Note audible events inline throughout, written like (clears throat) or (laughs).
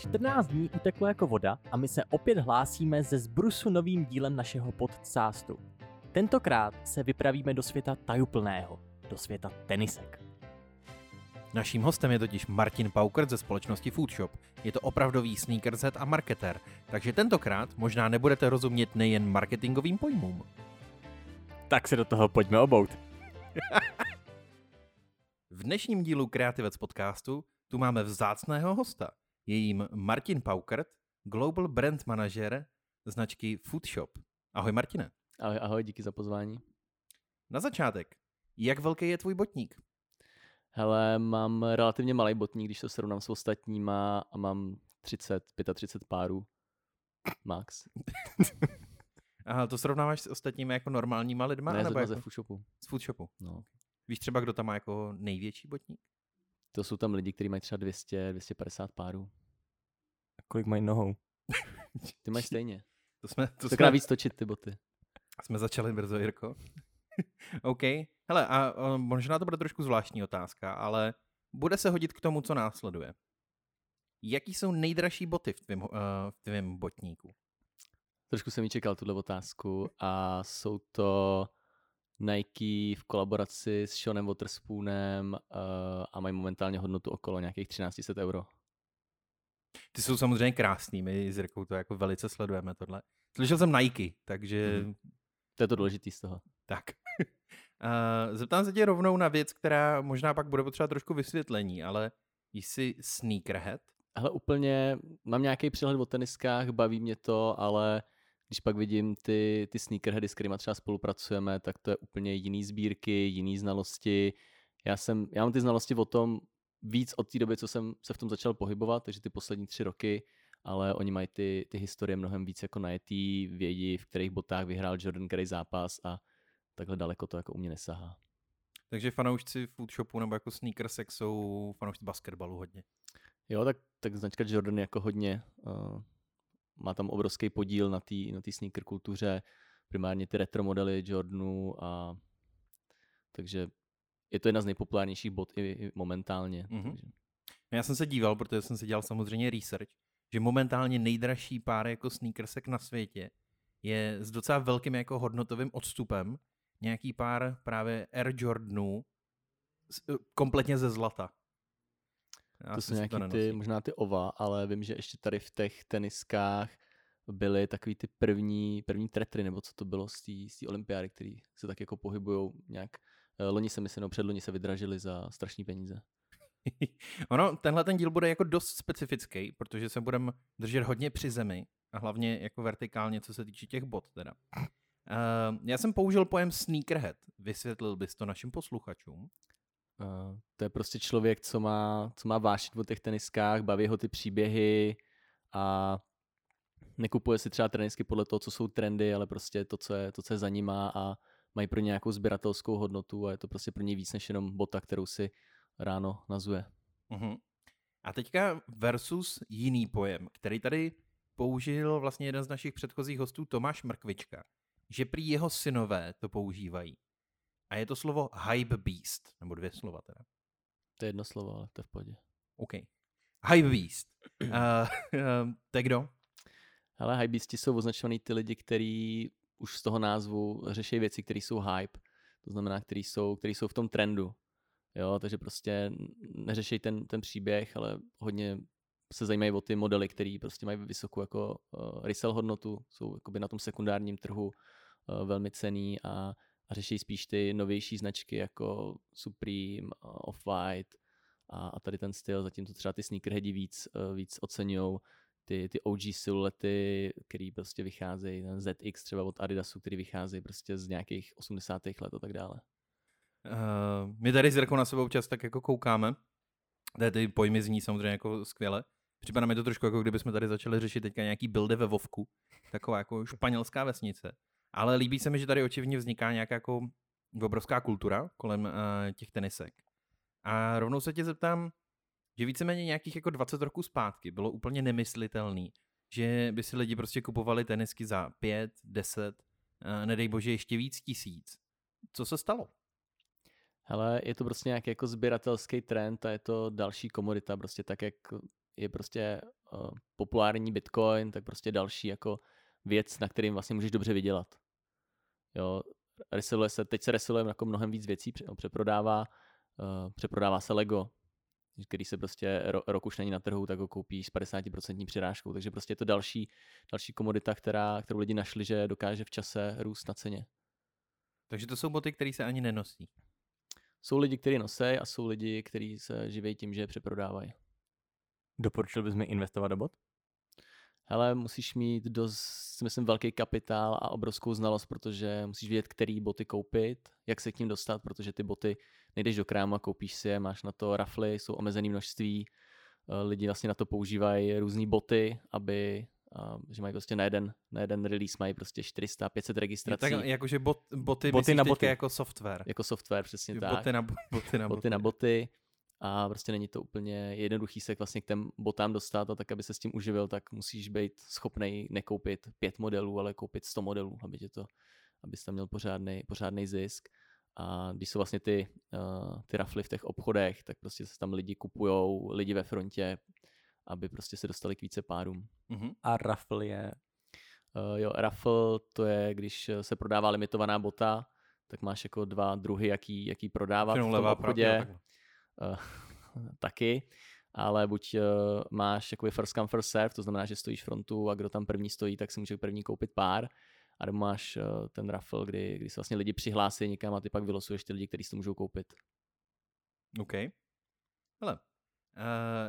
14 dní uteklo jako voda a my se opět hlásíme ze zbrusu novým dílem našeho podcastu. Tentokrát se vypravíme do světa tajuplného, do světa tenisek. Naším hostem je totiž Martin Paukert ze společnosti Foodshop. Je to opravdový sneakerhead a marketer, takže tentokrát možná nebudete rozumět nejen marketingovým pojmům. Tak se do toho pojďme obout. (laughs) v dnešním dílu Kreativec podcastu tu máme vzácného hosta. Je jím Martin Paukert, Global Brand Manager značky Foodshop. Ahoj Martine. Ahoj, ahoj, díky za pozvání. Na začátek, jak velký je tvůj botník? Hele, mám relativně malý botník, když to srovnám s ostatníma a mám 30, 35 párů. Max. (laughs) Aha, to srovnáváš s ostatními jako normálníma lidma? Ne, nebo jako... ze foodshopu. Z foodshopu. No. Víš třeba, kdo tam má jako největší botník? To jsou tam lidi, kteří mají třeba 200, 250 párů. A kolik mají nohou? Ty máš (laughs) stejně. To jsme, to jsme... víc točit ty boty. Jsme začali brzo, Jirko. (laughs) OK. Hele, a možná to bude trošku zvláštní otázka, ale bude se hodit k tomu, co následuje. Jaký jsou nejdražší boty v tvém, uh, v tvém botníku? Trošku jsem ji čekal, tuhle otázku. A jsou to Nike v kolaboraci s Seanem Waterspoonem uh, a mají momentálně hodnotu okolo nějakých 1300 euro. Ty jsou samozřejmě krásný, my s Jirkou to jako velice sledujeme tohle. Slyšel jsem Nike, takže... Hmm. To je to důležité z toho. Tak. uh, (laughs) zeptám se tě rovnou na věc, která možná pak bude potřebovat trošku vysvětlení, ale jsi sneakerhead? Ale úplně, mám nějaký přehled o teniskách, baví mě to, ale když pak vidím ty, ty sneakerheady, s kterými třeba spolupracujeme, tak to je úplně jiný sbírky, jiný znalosti. Já, jsem, já mám ty znalosti o tom víc od té doby, co jsem se v tom začal pohybovat, takže ty poslední tři roky, ale oni mají ty, ty historie mnohem víc jako najetý, vědí, v kterých botách vyhrál Jordan který zápas a takhle daleko to jako u mě nesahá. Takže fanoušci foodshopu nebo jako sneakersek jsou fanoušci basketbalu hodně. Jo, tak, tak značka Jordan jako hodně. Uh, má tam obrovský podíl na té na tý sneaker kultuře, primárně ty retro modely Jordanu a takže je to jedna z nejpopulárnějších bot i, i momentálně. Mm-hmm. Takže. No, já jsem se díval, protože jsem si dělal samozřejmě research, že momentálně nejdražší pár jako sneakersek na světě je s docela velkým jako hodnotovým odstupem nějaký pár právě Air Jordanů eh, kompletně ze zlata. Já to jsou nějaký to ty, možná ty ova, ale vím, že ještě tady v těch teniskách byly takový ty první, první tretry, nebo co to bylo z té olympiády, které se tak jako pohybují nějak. Eh, loni se myslím, no předloni se vydražili za strašní peníze. (laughs) ono, tenhle ten díl bude jako dost specifický, protože se budeme držet hodně při zemi a hlavně jako vertikálně, co se týče těch bot teda. Uh, já jsem použil pojem sneakerhead. Vysvětlil bys to našim posluchačům? To je prostě člověk, co má, co má vášit o těch teniskách, baví ho ty příběhy a nekupuje si třeba tenisky podle toho, co jsou trendy, ale prostě to, co je, to, co je za nima a mají pro ně nějakou sběratelskou hodnotu a je to prostě pro ně víc než jenom bota, kterou si ráno nazuje. Uh-huh. A teďka versus jiný pojem, který tady použil vlastně jeden z našich předchozích hostů Tomáš Mrkvička, že prý jeho synové to používají. A je to slovo hype beast, nebo dvě slova teda. To je jedno slovo, ale to je v pohodě. OK. Hype beast. uh, (clears throat) uh, to je kdo? Hele, hype beasti jsou označovaný ty lidi, kteří už z toho názvu řeší věci, které jsou hype. To znamená, které jsou, který jsou v tom trendu. Jo, takže prostě neřeší ten, ten příběh, ale hodně se zajímají o ty modely, které prostě mají vysokou jako uh, resell hodnotu, jsou jakoby na tom sekundárním trhu uh, velmi cený a a řeší spíš ty novější značky jako Supreme, Off-White a, a tady ten styl, zatímco třeba ty sneakerheadi víc, eh, víc oceňují ty, ty OG silhuety, který prostě vycházejí, ten ZX třeba od Adidasu, který vycházejí prostě z nějakých 80. let a tak dále. Uh, my tady s Jirkou na sebou čas tak jako koukáme, tady ty pojmy zní samozřejmě jako skvěle. Připadá mi to trošku jako kdyby jsme tady začali řešit teďka nějaký buildy ve Vovku, taková jako španělská vesnice. Ale líbí se mi, že tady očividně vzniká nějaká jako obrovská kultura kolem uh, těch tenisek. A rovnou se tě zeptám, že víceméně nějakých jako 20 roků zpátky bylo úplně nemyslitelný, že by si lidi prostě kupovali tenisky za 5, 10, uh, nedej bože ještě víc tisíc. Co se stalo? Hele, je to prostě nějaký jako sběratelský trend a je to další komodita, prostě tak, jak je prostě uh, populární Bitcoin, tak prostě další jako věc, na kterým vlastně můžeš dobře vydělat. Jo, resiluje se, teď se resiluje jako mnohem víc věcí, přeprodává, uh, přeprodává se Lego, který se prostě ro, rok už není na trhu, tak ho koupíš s 50% přirážkou. Takže prostě je to další, další komodita, která, kterou lidi našli, že dokáže v čase růst na ceně. Takže to jsou boty, které se ani nenosí. Jsou lidi, kteří nosí a jsou lidi, kteří se živí tím, že je přeprodávají. Doporučil bys mi investovat do bot? Hele, musíš mít dost, myslím, velký kapitál a obrovskou znalost, protože musíš vědět, který boty koupit, jak se k ním dostat, protože ty boty nejdeš do krámu a koupíš si je, máš na to rafly, jsou omezené množství, eh, lidi vlastně na to používají různé boty, aby a, že mají prostě na jeden, na jeden release mají prostě 400, 500 registrací. Tak jakože bot, boty, boty na boty. jako software. Jako software, přesně boty tak. Na, (laughs) boty na boty. boty na boty. A prostě není to úplně jednoduchý se vlastně k těm botám dostat a tak, aby se s tím uživil, tak musíš být schopný nekoupit pět modelů, ale koupit 100 modelů, aby tě to, abys tam měl pořádný, pořádný zisk. A když jsou vlastně ty, uh, ty rafly v těch obchodech, tak prostě se tam lidi kupujou, lidi ve frontě, aby prostě se dostali k více párům. Uh-huh. A rafl je? Uh, jo, rafl to je, když se prodává limitovaná bota, tak máš jako dva druhy, jaký, jaký prodávat v tom levá, obchodě. Uh, (laughs) taky, ale buď uh, máš jakoby first come, first serve, to znamená, že stojíš frontu a kdo tam první stojí, tak si může první koupit pár, a nebo máš uh, ten raffle, kdy, kdy se vlastně lidi přihlásí někam a ty pak vylosuješ ty lidi, kteří si to můžou koupit. OK. Hele, uh,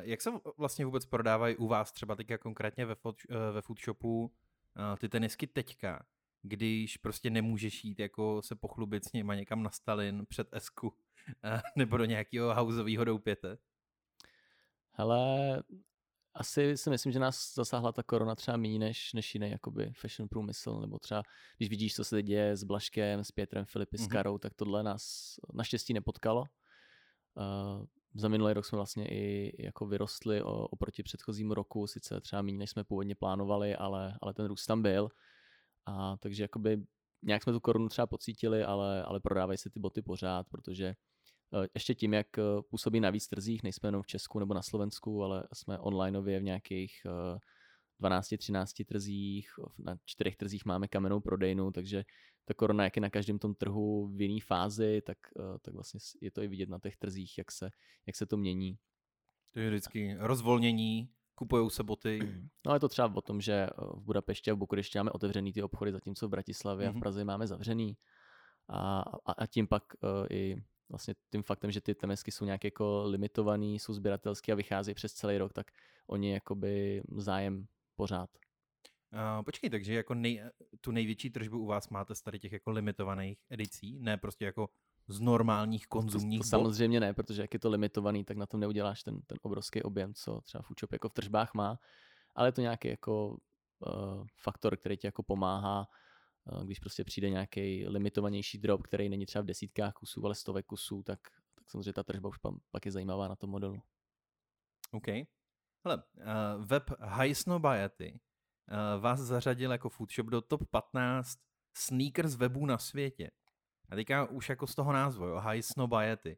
jak se vlastně vůbec prodávají u vás třeba teďka konkrétně ve, food, uh, ve foodshopu uh, ty tenisky teďka, když prostě nemůžeš jít jako se pochlubit s nima někam na Stalin před Esku (laughs) nebo do nějakého houseového doupěte? Hele, asi si myslím, že nás zasáhla ta korona třeba méně než, než jiný jakoby fashion průmysl, nebo třeba když vidíš, co se děje s Blaškem, s Pětrem Filipy, mm-hmm. s mhm. Karou, tak tohle nás naštěstí nepotkalo. Uh, za minulý rok jsme vlastně i jako vyrostli o, oproti předchozímu roku, sice třeba méně, než jsme původně plánovali, ale, ale ten růst tam byl. A takže jakoby nějak jsme tu korunu třeba pocítili, ale, ale prodávají se ty boty pořád, protože Eh, ještě tím, jak eh, působí na víc trzích, nejsme jenom v Česku nebo na Slovensku, ale jsme onlineově v nějakých 12-13 eh, trzích, na čtyřech trzích máme kamennou prodejnu, takže ta korona, jak je na každém tom trhu v jiné fázi, tak, tak vlastně je to i vidět na těch trzích, jak se, jak se to mění. To je vždycky rozvolnění, kupují se boty. No je to třeba o tom, že v Budapešti a v Bukurešti máme otevřený ty obchody, zatímco v Bratislavě mm-hmm. a v mhm. Praze máme zavřený. A, a, a tím pak uh, i vlastně tím faktem, že ty temesky jsou nějak jako limitovaný, jsou sběratelský a vycházejí přes celý rok, tak oni jakoby zájem pořád. Uh, počkej, takže jako nej, tu největší tržbu u vás máte z tady těch jako limitovaných edicí, ne prostě jako z normálních konzumních to, to samozřejmě ne, protože jak je to limitovaný, tak na tom neuděláš ten, ten obrovský objem, co třeba Foodshop jako v tržbách má, ale je to nějaký jako uh, faktor, který ti jako pomáhá když prostě přijde nějaký limitovanější drop, který není třeba v desítkách kusů, ale stovek kusů, tak, tak samozřejmě ta tržba už pak je zajímavá na tom modelu. OK. Hele, uh, web Highsnobiety uh, vás zařadil jako foodshop do top 15 sneakers webů na světě. A teďka už jako z toho názvu, jo, Highsnobiety.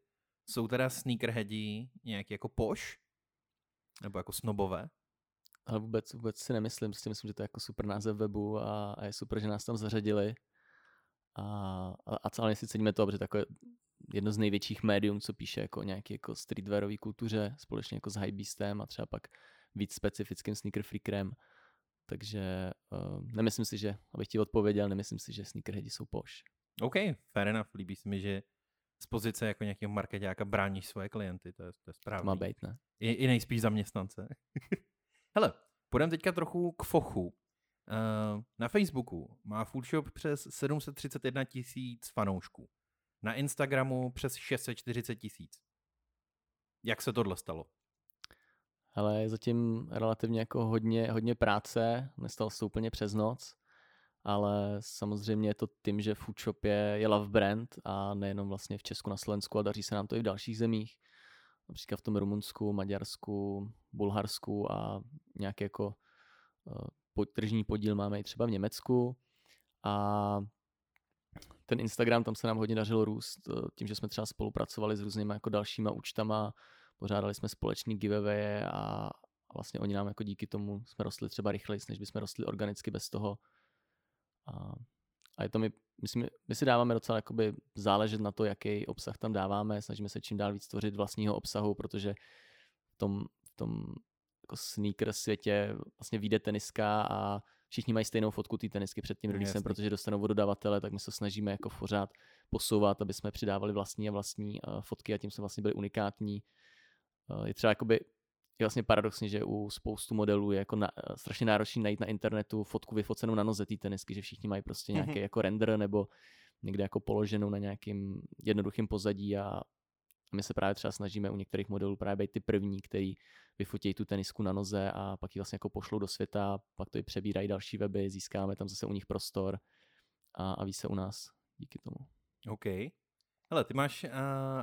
Jsou teda sneakerheadi nějak jako poš? Nebo jako snobové? Ale vůbec, vůbec si nemyslím, si myslím, že to je jako super název webu a, a je super, že nás tam zařadili. A, a, a celé si ceníme to, protože takové jedno z největších médium, co píše jako nějaký jako streetwearový kultuře, společně jako s Hypebeastem a třeba pak víc specifickým sneaker freakerem. Takže uh, nemyslím si, že, abych ti odpověděl, nemyslím si, že sneakerheadi jsou poš. OK, fair enough. Líbí se mi, že z pozice jako nějakého marketáka bráníš svoje klienty, to je, to je správně. To má být, ne? I, i nejspíš zaměstnance. (laughs) Hele, půjdeme teďka trochu k fochu. Uh, na Facebooku má Foodshop přes 731 tisíc fanoušků. Na Instagramu přes 640 tisíc. Jak se tohle stalo? Ale je zatím relativně jako hodně, hodně práce, nestalo se úplně přes noc, ale samozřejmě je to tím, že Foodshop je, je love brand a nejenom vlastně v Česku, na Slovensku, a daří se nám to i v dalších zemích například v tom Rumunsku, Maďarsku, Bulharsku a nějaký jako uh, tržní podíl máme i třeba v Německu. A ten Instagram, tam se nám hodně dařilo růst uh, tím, že jsme třeba spolupracovali s různými jako dalšíma účtama, pořádali jsme společný giveaway a, vlastně oni nám jako díky tomu jsme rostli třeba rychleji, než bychom rostli organicky bez toho. A, a je to my, myslím, my si dáváme docela jakoby záležet na to, jaký obsah tam dáváme, snažíme se čím dál víc tvořit vlastního obsahu, protože v tom, v tom jako sneaker světě vlastně vyjde teniska a všichni mají stejnou fotku té tenisky před tím releasem, Jasný. protože dostanou od dodavatele, tak my se snažíme jako pořád posouvat, aby jsme přidávali vlastní a vlastní uh, fotky a tím jsme vlastně byli unikátní. Uh, je třeba jakoby je vlastně paradoxní, že u spoustu modelů je jako na, strašně náročný najít na internetu fotku vyfocenou na noze té tenisky, že všichni mají prostě nějaký Mhm. jako render nebo někde jako položenou na nějakým jednoduchým pozadí a a my se právě třeba snažíme u některých modelů právě být ty první, který vyfotí tu tenisku na noze a pak ji vlastně jako pošlou do světa, pak to i přebírají další weby, získáme tam zase u nich prostor a, a ví se u nás díky tomu. OK. Hele, ty máš uh,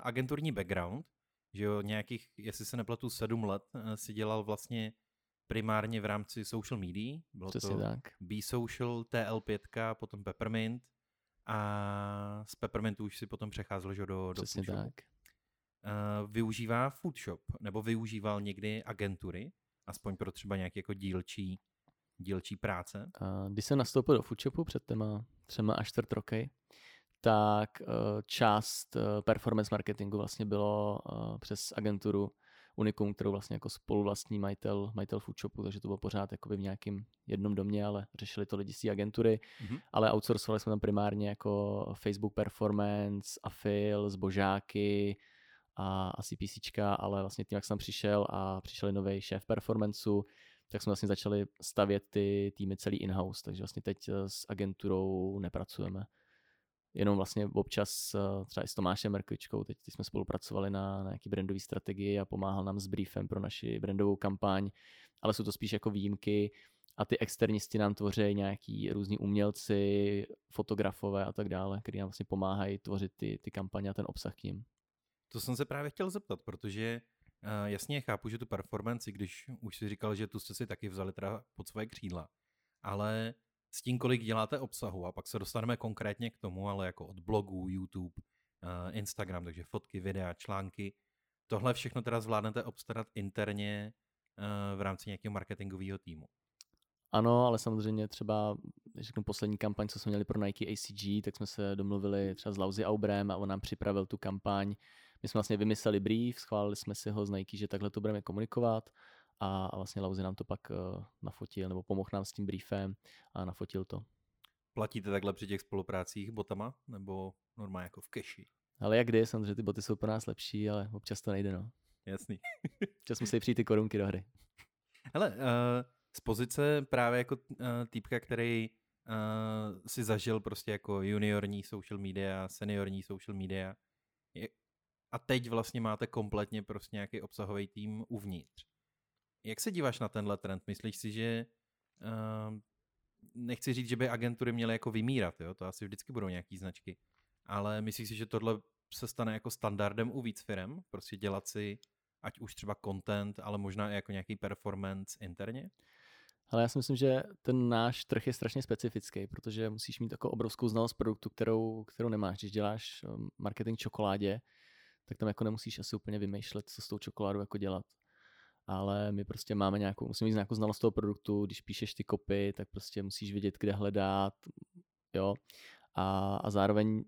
agenturní background, že jo, nějakých, jestli se nepletu, sedm let uh, si dělal vlastně primárně v rámci social media. Bylo Přesně to tak. B-Social, TL5, potom Peppermint a z Peppermintu už si potom přecházel že, jo, do, do Přesně Foodshopu. tak. Uh, využívá Foodshop, nebo využíval někdy agentury, aspoň pro třeba nějaké jako dílčí, dílčí práce? A když jsem nastoupil do Foodshopu před těma třema až čtvrt roky, tak eh, část eh, performance marketingu vlastně bylo eh, přes agenturu Unicum, kterou vlastně jako spoluvlastní majitel, majitel Foodshopu, takže to bylo pořád jakoby v nějakém jednom domě, ale řešili to lidi z té agentury, Mhm. ale outsourcovali jsme tam primárně jako Facebook Performance, Afil, zbožáky a asi PCčka, ale vlastně tím, jak jsem přišel a přišel nový šéf performanceu, tak jsme vlastně začali stavět ty týmy celý in-house, takže vlastně teď s agenturou nepracujeme. Jenom vlastně občas eh, třeba i s Tomášem Merkvičkou, teď teď jsme spolupracovali na, na nějaký brandový strategii a pomáhal nám s briefem pro naši brandovou kampaň, ale jsou to spíš jako výjimky a ty externisti nám tvoří nějaký různí umělci, fotografové a tak dále, kteří nám vlastně pomáhají tvořit ty, ty kampaně a ten obsah k ním. To jsem se právě chtěl zeptat, protože uh, jasně chápu, že tu performance, když už si říkal, že tu jste si taky vzali teda pod svoje křídla, ale s tím, kolik děláte obsahu, a pak se dostaneme konkrétně k tomu, ale jako od blogů, YouTube, uh, Instagram, takže fotky, videa, články, tohle všechno teda zvládnete obstarat interně uh, v rámci nějakého marketingového týmu. Ano, ale samozřejmě třeba, když řeknu poslední kampaň, co jsme měli pro Nike ACG, tak jsme se domluvili třeba s Lauzy Aubrem a on nám připravil tu kampaň. My jsme vlastně vymysleli brief, schválili jsme si ho z Nike, že takhle to budeme komunikovat a, a vlastně Lauzy nám to pak uh, nafotil, nebo pomohl nám s tím briefem a nafotil to. Platíte takhle při těch spoluprácích botama, nebo normálně jako v keši? Ale jak kdy, samozřejmě ty boty jsou pro nás lepší, ale občas to nejde, no. Jasný. (laughs) Občas musí přijít ty korunky do hry. Hele, uh, z pozice právě jako uh, týpka, který uh, si zažil prostě jako juniorní social media, seniorní social media je, a teď vlastně máte kompletně prostě nějaký obsahový tým uvnitř. Jak se díváš na tenhle trend? Myslíš si, že uh, nechci říct, že by agentury měly jako vymírat, jo? to asi vždycky budou nějaký značky, ale myslíš si, že tohle se stane jako standardem u víc firm? Prostě dělat si ať už třeba content, ale možná i jako nějaký performance interně? Ale já si myslím, že ten náš trh je strašně specifický, protože musíš mít jako obrovskou znalost produktu, kterou, kterou nemáš. Když děláš um, marketing čokoládě, tak tam jako nemusíš asi úplně vymýšlet, co s tou čokoládou jako dělat. Ale my prostě máme nějakou, musíme mít nějakou znalost toho produktu, když píšeš ty kopy, tak prostě musíš vědět, kde hledat, jo. A, a zároveň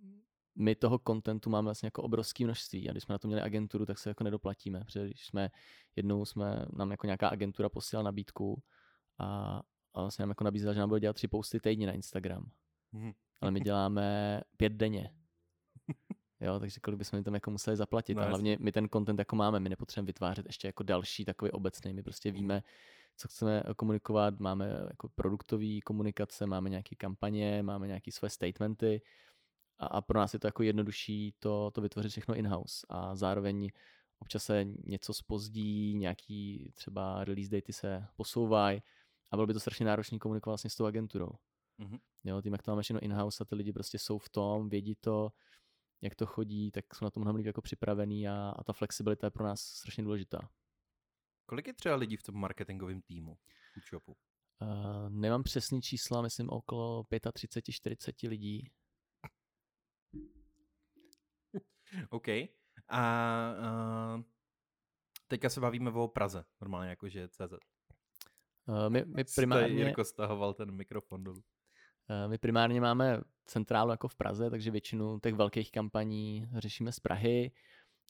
my toho kontentu máme vlastně jako obrovské množství a když jsme na to měli agenturu, tak se jako nedoplatíme, protože když jsme jednou jsme, nám jako nějaká agentura posílala nabídku a, a vlastně nám jako nabízela, že nám bude dělat tři posty týdně na Instagram. Mhm. Ale my děláme pět denně. Jo, takže kolik bychom jim tam jako museli zaplatit. No, a hlavně my ten content jako máme, my nepotřebujeme vytvářet ještě jako další takový obecný. My prostě víme, co chceme komunikovat, máme jako produktové komunikace, máme nějaké kampaně, máme nějaké své statementy a, a pro nás je to jako jednodušší to, to vytvořit všechno in-house a zároveň občas se něco spozdí, nějaký třeba release daty se posouvají a bylo by to strašně náročné komunikovat vlastně s tou agenturou. Mhm. Jo, tím, jak to máme všechno in-house a ty lidi prostě jsou v tom, vědí to, jak to chodí, tak jsou na to mnohem líp jako připravený a, a ta flexibilita je pro nás strašně důležitá. Kolik je třeba lidí v tom marketingovém týmu Foodshopu? Uh, nemám přesný čísla, myslím okolo 35-40 lidí. (laughs) OK. A uh, teďka se bavíme o Praze, normálně jako že CZ. Uh, my, my Jste primárně... Jirko stahoval ten mikrofon dolů. Eh, My primárně máme centrálu jako v Praze, takže většinu těch velkých kampaní řešíme z Prahy,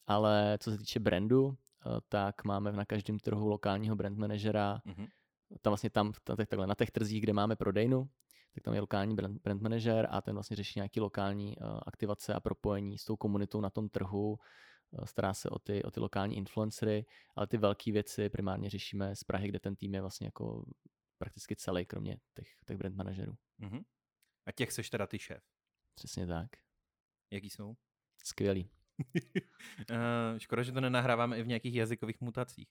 ale co se týče brandu, eh, tak máme na každém trhu lokálního brand manažera. Mhm. Tam vlastně tam, ta- tak takhle, na těch trzích, kde máme prodejnu, tak tam je lokální brand, brand manager a ten vlastně řeší nějaký lokální eh, aktivace a propojení s tou komunitou na tom trhu, stará se o ty, o ty lokální influencery, ale ty velké věci primárně řešíme z Prahy, kde ten tým je vlastně jako prakticky celý, kromě těch, těch brand manažerů. Mhm. A těch seš teda ty šéf. Přesně tak. Jaký jsou? Skvělý. Uh, (laughs) škoda, že to nenahráváme i v nějakých jazykových mutacích.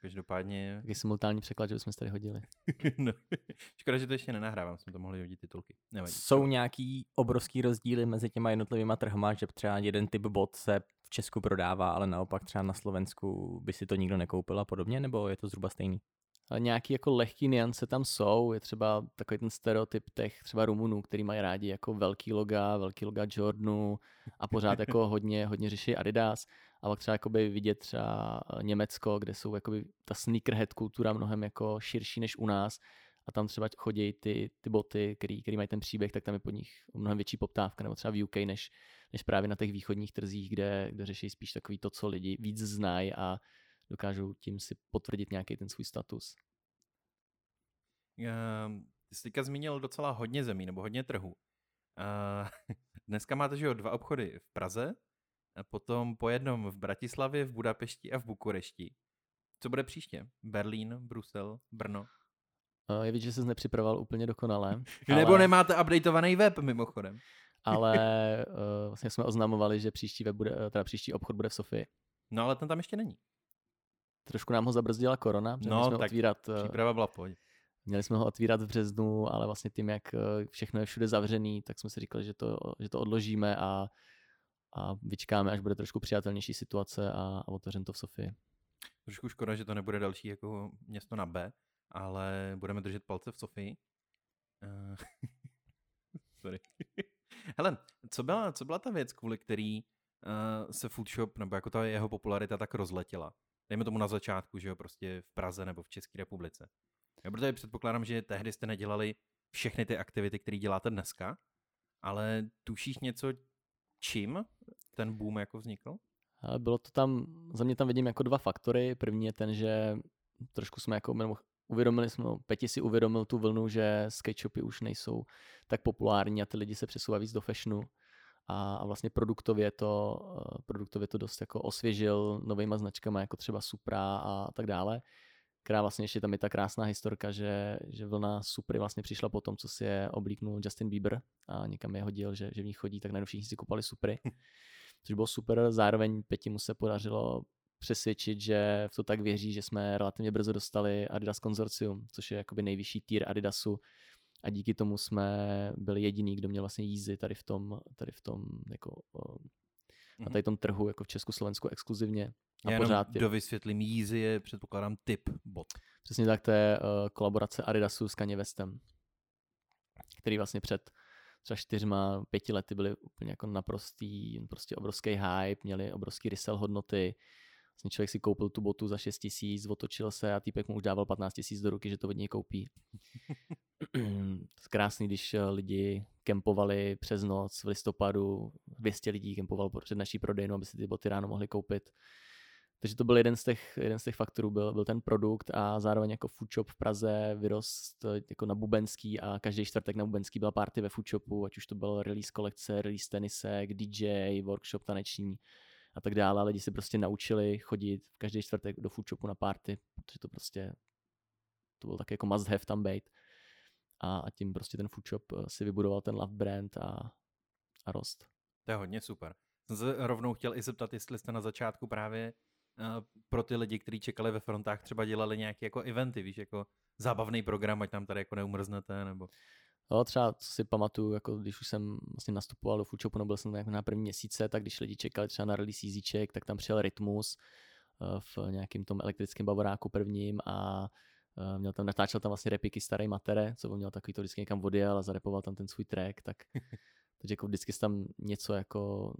Každopádně, Taky simultánní překlad, že bychom se tady hodili. (laughs) no, škoda, že to ještě nenahrávám, jsme to mohli hodit titulky. Nevadí. Jsou nějaký obrovský rozdíly mezi těma jednotlivými trhama, že třeba jeden typ bot se v Česku prodává, ale naopak třeba na Slovensku by si to nikdo nekoupil a podobně, nebo je to zhruba stejný? Nějaký jako lehký niance tam jsou. Je třeba takový ten stereotyp těch třeba Rumunů, který mají rádi jako velký loga, velký loga Jordanu a pořád jako (laughs) hodně, hodně řeší Adidas. A pak třeba jakoby vidět třeba eh, Německo, kde jsou jakoby ta sneakerhead kultura mnohem jako širší než u nás. A tam třeba chodí ty, ty boty, který, který mají ten příběh, tak tam je po nich mnohem větší poptávka, nebo třeba v UK, než, než právě na těch východních trzích, kde, kde řeší spíš takový to, co lidi víc znají a dokážou tím si potvrdit nějaký ten svůj status. Uh, ty jsi teďka zmínil docela hodně zemí, nebo hodně trhů. Uh, (laughs) dneska máte, že jo, dva obchody v Praze, a potom po jednom v Bratislavě, v Budapešti a v Bukurešti. Co bude příště? Berlín, Brusel, Brno? Uh, Je vidět, že se nepřipravoval úplně dokonale. (laughs) Nebo ale- nemáte updateovaný web mimochodem. (laughs) ale uh, vlastně jsme oznamovali, že příští, web bude, teda příští obchod bude v Sofii. No ale ten tam ještě není. Trošku nám ho zabrzdila korona, No, měli jsme tak otvírat, eh, Příprava byla pojď. měli jsme ho otvírat v březnu, ale vlastně tím, jak eh, všechno je všude zavřený, tak jsme si říkali, že to, že to odložíme a, a vyčkáme, až bude trošku přijatelnější situace a, a otevřeme to v Sofii. Trošku škoda, že to nebude další jako město na B, ale budeme držet palce v Sofii. Uh, (laughs) sorry. Hele, co byla, co byla ta věc, kvůli který uh, se Foodshop, nebo jako ta jeho popularita tak rozletěla? Dejme tomu na začátku, že jo, prostě v Praze nebo v České republice. Já protože předpokládám, že tehdy jste nedělali všechny ty aktivity, které děláte dneska, ale tušíš něco, čím ten boom jako vznikl? Bylo to tam, za mě tam vidím jako dva faktory. První je ten, že trošku jsme jako, nebo uvědomili jsme, no, Peti si uvědomil tu vlnu, že sketchupy už nejsou tak populární a ty lidi se přesouvají víc do fashionu. A, a vlastně produktově to, eh, produktově to dost jako osvěžil novýma značkama, jako třeba Supra a tak dále. Která vlastně ještě tam je ta krásná historka, že, že vlna Supry vlastně přišla po tom, co si je oblíknul Justin Bieber a někam je hodil, že, že v nich chodí, tak najednou všichni si kupali Supry což bylo super. Zároveň Peti mu se podařilo přesvědčit, že v to tak věří, že jsme relativně brzo dostali Adidas konzorcium, což je jakoby nejvyšší tier Adidasu a díky tomu jsme byli jediný, kdo měl vlastně jízdy tady v tom, tady v tom jako na Mhm. tady tom trhu jako v Československu exkluzivně. A Já jenom pořád je, dovysvětlím, Yeezy je předpokládám typ bot. přesně tak, to je uh, kolaborace Adidasu s Kanye Westem, který vlastně před třeba čtyřma, pěti lety byli úplně jako naprostý, prostě obrovský hype, měli obrovský resell hodnoty. Vlastně člověk si koupil tu botu za 6 tisíc, otočil se a týpek mu už dával 15 tisíc do ruky, že to od něj koupí. (clears throat) Krásný, když eh, lidi kempovali přes noc v listopadu, 200 lidí kempovalo před naší prodejnu, aby si ty boty ráno mohli koupit. Takže to byl jeden z těch, jeden z těch faktorů, byl, byl ten produkt a zároveň jako food shop v Praze vyrost eh, jako na Bubenský a každý čtvrtek na Bubenský byla party ve food shopu, ať už to byl release kolekce, release tenisek, DJ, workshop taneční a tak dále. Lidi se prostě naučili chodit v každý čtvrtek do food shopu na party, protože to prostě to byl tak jako must have tam být. A, a tím prostě ten food shop eh, si vybudoval ten love brand a, a rost. To je hodně super. Jsem se rovnou chtěl i zeptat, jestli jste na začátku právě uh, pro ty lidi, kteří čekali ve frontách, třeba dělali nějaké jako eventy, víš, jako zábavný program, ať tam tady jako neumrznete, nebo... No, třeba si pamatuju, jako když už jsem vlastně nastupoval do Foodshopu, no byl jsem tam jako na první měsíce, tak když lidi čekali třeba na release Easyček, tak tam přijel Rytmus eh, v nějakém tom elektrickém bavoráku prvním a eh, měl tam, natáčel tam vlastně repiky staré matere, co on měl takový to vždycky někam odjel a zarepoval tam ten svůj track, tak (laughs) takže jako vždycky se tam něco jako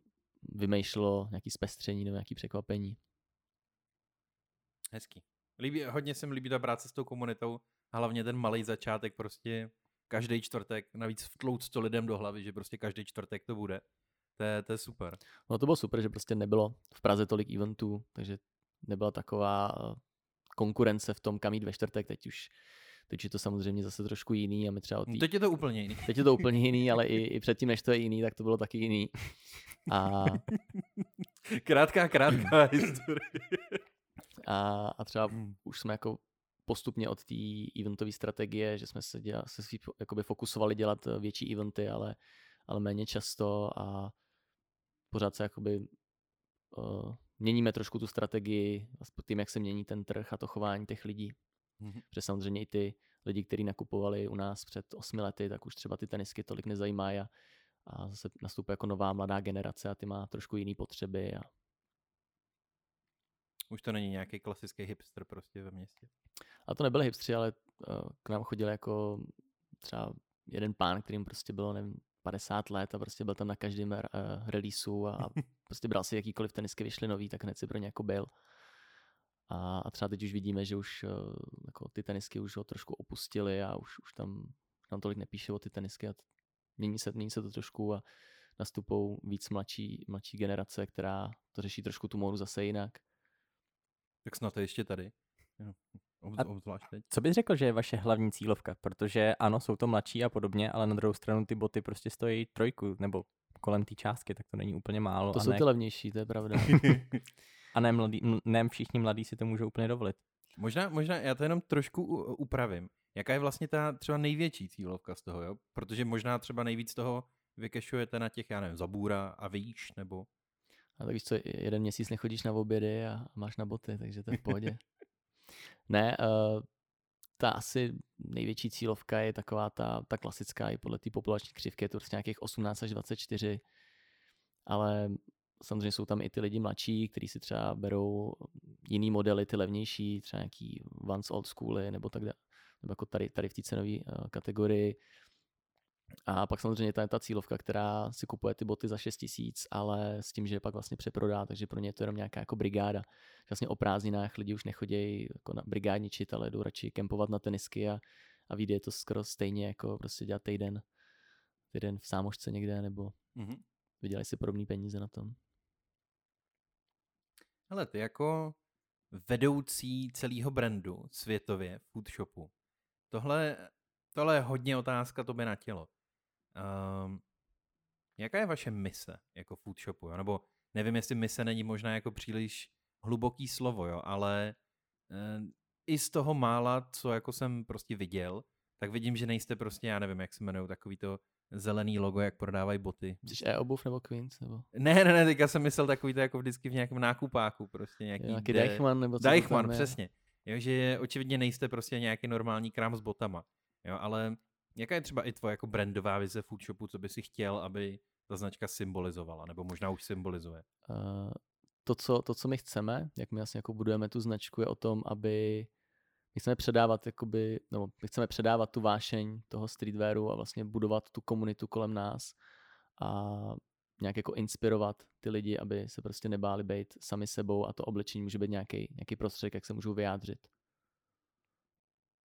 vymýšlelo, nějaký zpestření nebo nějaký překvapení. Hezký. Líbí, hodně se mi líbí ta práce s tou komunitou, a hlavně ten malý začátek prostě každý čtvrtek, navíc vtlouc to lidem do hlavy, že prostě každý čtvrtek to bude. To je, to je super. No to bylo super, že prostě nebylo v Praze tolik eventů, takže nebyla taková eh, konkurence v tom, kam jít ve čtvrtek, teď už Teď je to samozřejmě zase trošku jiný a my třeba tý... Teď je to úplně jiný. Teď je to úplně jiný, ale i, i předtím, než to je jiný, tak to bylo taky jiný. A... (laughs) krátká, krátká (laughs) historie. A, a třeba hmm. už jsme jako postupně od té eventové strategie, že jsme se, děla, se jakoby fokusovali dělat eh, větší eventy, ale, ale méně často a pořád se jakoby uh, měníme trošku tu strategii tím, jak se mění ten trh a to chování těch lidí. Mm-hmm. Protože samozřejmě i ty lidi, kteří nakupovali u nás před osmi lety, tak už třeba ty tenisky tolik nezajímají a, a zase nastupuje jako nová mladá generace a ty má trošku jiné potřeby. A... Už to není nějaký klasický hipster prostě ve městě. A to nebyli hipstři, ale uh, k nám chodil jako třeba jeden pán, kterým prostě bylo, nevím, 50 let a prostě byl tam na každém uh, releaseu a, a (laughs) prostě bral si jakýkoliv tenisky vyšly nový, tak hned si pro ně jako byl. A, a třeba teď už vidíme, že už uh, jako ty tenisky už ho trošku opustili a už, už tam nám tolik nepíše o ty tenisky a t- mění se, mění se to trošku a nastupou víc mladší, mladší generace, která to řeší trošku tu módu zase jinak. Tak snad to ještě tady. Obzvlášť teď. Co bys řekl, že je vaše hlavní cílovka? Protože ano, jsou to mladší a podobně, ale na druhou stranu ty boty prostě stojí trojku nebo kolem té částky, tak to není úplně málo. To jsou ne... ty levnější, to je pravda. (laughs) a ne, mladý, ne všichni mladí si to můžou úplně dovolit. Možná, možná já to jenom trošku upravím. Jaká je vlastně ta třeba největší cílovka z toho, jo? Protože možná třeba nejvíc toho vykešujete na těch, já nevím, zabůra a výš, nebo... A tak víš co, jeden měsíc nechodíš na obědy a máš na boty, takže to je v pohodě. (laughs) ne, uh, ta asi největší cílovka je taková ta, ta klasická i podle té populační křivky, je to prostě nějakých 18 až 24, ale samozřejmě jsou tam i ty lidi mladší, kteří si třeba berou jiný modely, ty levnější, třeba nějaký Vans Old Schooly nebo tak dále, nebo jako tady, tady v té cenové uh, kategorii. A pak samozřejmě ta, ta cílovka, která si kupuje ty boty za 6 tisíc, ale s tím, že je pak vlastně přeprodá, takže pro ně je to jenom nějaká jako brigáda. Vlastně o prázdninách lidi už nechodí jako na brigádničit, ale jdou radši kempovat na tenisky a, a vyjde je to skoro stejně jako prostě dělat týden, týden v sámošce někde, nebo mm-hmm. vydělají si podobné peníze na tom. Ale ty jako vedoucí celého brandu světově, foodshopu, tohle, tohle je hodně otázka tobě na tělo. Um, jaká je vaše mise jako foodshopu? Jo? Nebo nevím, jestli mise není možná jako příliš hluboký slovo, jo, ale uh, i z toho mála, co jako jsem prostě viděl, tak vidím, že nejste prostě, já nevím, jak se jmenují, takový to zelený logo, jak prodávají boty. Jsi e-obuv nebo Queens? Nebo? Ne, ne, ne, teďka jsem myslel takový to jako vždycky v nějakém nákupáku, prostě nějaký. Nějaký de... Deichmann nebo co Deichmann, přesně. Jo, že očividně nejste prostě nějaký normální krám s botama. Jo, ale jaká je třeba i tvoje jako brandová vize foodshopu, co by si chtěl, aby ta značka symbolizovala, nebo možná už symbolizuje? Uh, to, co, to, co my chceme, jak my vlastně jako budujeme tu značku, je o tom, aby my chceme předávat, jakoby, nebo my chceme předávat tu vášeň toho streetwearu a vlastně budovat tu komunitu kolem nás a nějak jako inspirovat ty lidi, aby se prostě nebáli být sami sebou a to oblečení může být nějaký, nějaký prostředek, jak se můžou vyjádřit.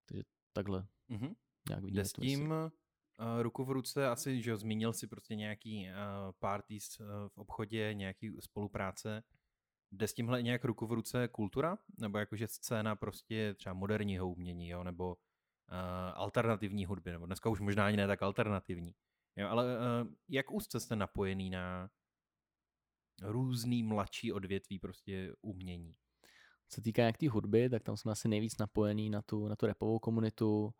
Takže takhle. Mm-hmm. Nějak Jde s tím uh, ruku v ruce, asi, že zmínil si prostě nějaký uh, parties uh, v obchodě, nějaký spolupráce. Jde s tímhle nějak ruku v ruce kultura? Nebo jakože scéna prostě třeba moderního umění, jo? nebo uh, alternativní hudby, nebo dneska už možná ani ne tak alternativní. Jo, ale uh, jak úzce jste napojený na různý mladší odvětví prostě umění? Co týká jak té hudby, tak tam jsme asi nejvíc napojení na tu, na tu repovou komunitu,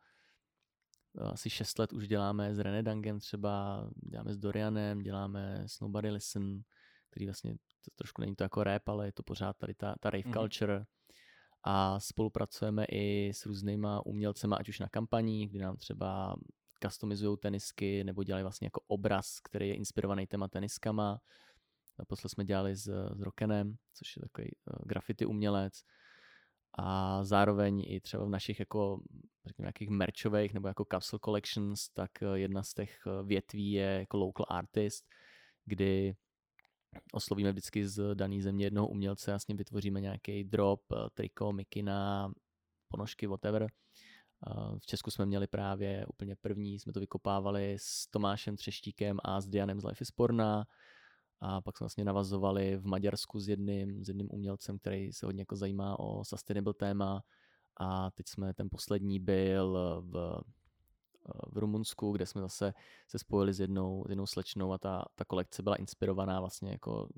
asi 6 let už děláme s René Dangem třeba, děláme s Dorianem, děláme s Nobody Listen, který vlastně to trošku není to jako rap, ale je to pořád tady ta, ta rave mm. culture. A spolupracujeme i s různýma umělcema, ať už na kampaní, kdy nám třeba customizují tenisky nebo dělají vlastně jako obraz, který je inspirovaný těma teniskama. Naposled jsme dělali s, s Rockenem, což je takový uh, graffiti umělec a zároveň i třeba v našich jako řekněme, nějakých merchových nebo jako capsule collections, tak eh, jedna z těch eh, větví je jako local artist, kdy oslovíme vždycky z daný země jednoho umělce a s ním vytvoříme nějaký drop, eh, triko, mikina, ponožky, whatever. V Česku jsme měli právě úplně první, jsme to vykopávali s Tomášem Třeštíkem a s Dianem z Life is Porna. A pak jsme vlastně navazovali v Maďarsku s jedním, s jedním umělcem, který se hodně jako zajímá o sustainable téma. A teď jsme, ten poslední byl v, v Rumunsku, kde jsme zase se spojili s jednou, s jednou slečnou a ta, ta kolekce byla inspirovaná vlastně jako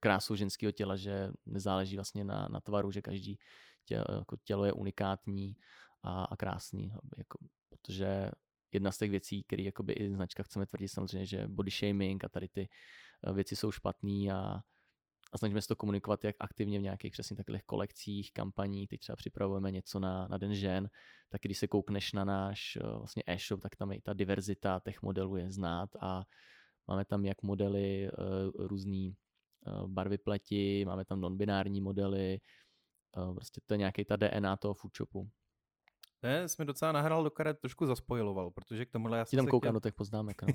krásou ženského těla, že nezáleží vlastně na, na tvaru, že každý tělo, jako tělo je unikátní a, a krásný, jako, protože jedna z těch věcí, které jakoby i značka chceme tvrdit samozřejmě, že body shaming a tady ty věci jsou špatný a, a snažíme se to komunikovat jak aktivně v nějakých přesně takových kolekcích, kampaních, teď třeba připravujeme něco na, na Den žen, tak když se koukneš na náš eh, vlastně e-shop, tak tam i ta diverzita těch modelů je znát a máme tam jak modely uh, různý uh, barvy pleti, máme tam non-binární modely, prostě to je nějaký ta DNA toho foodshopu. Ne, jsi mi docela nahrál do karet, trošku zaspojiloval, protože k tomuhle já jsem tam koukám chtěl... do těch poznámek. No.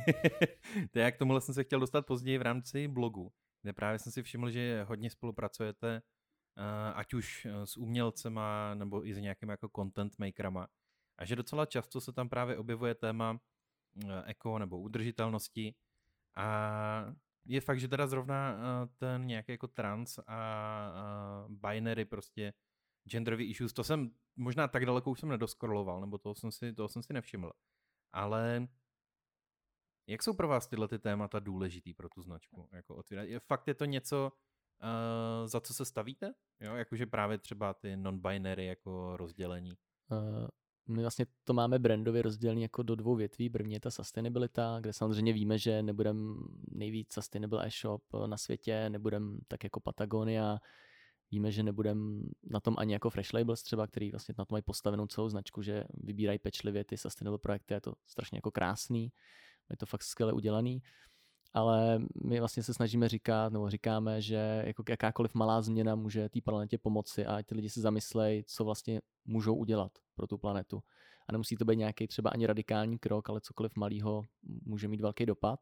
(laughs) to já k tomuhle jsem se chtěl dostat později v rámci blogu, kde právě jsem si všiml, že hodně spolupracujete, uh, ať už eh, s umělcema, nebo i s nějakými jako content makerama. A že docela často se tam právě objevuje téma uh, eko nebo udržitelnosti. A je fakt, že teda zrovna ten nějaký jako trans a binary prostě genderový issues, to jsem možná tak daleko už jsem nedoskroloval, nebo toho jsem si, toho jsem si nevšiml. Ale jak jsou pro vás tyhle ty témata důležitý pro tu značku? Jako otvírat? Je, fakt je to něco, uh, za co se stavíte? Jo, jakože právě třeba ty non-binary jako rozdělení. Uh, my vlastně to máme brandově rozdělený jako do dvou větví. První je ta sustainabilita, kde samozřejmě víme, že nebudeme nejvíc sustainable e-shop na světě, nebudeme tak jako Patagonia, Víme, že nebudeme na tom ani jako Fresh Labels třeba, který vlastně na to mají postavenou celou značku, že vybírají pečlivě ty sustainable projekty, je to strašně jako krásný, je to fakt skvěle udělaný, ale my vlastně se snažíme říkat, nebo říkáme, že jako jakákoliv malá změna může té planetě pomoci a ty lidi si zamyslejí, co vlastně můžou udělat pro tu planetu. A nemusí to být nějaký třeba ani radikální krok, ale cokoliv malého může mít velký dopad.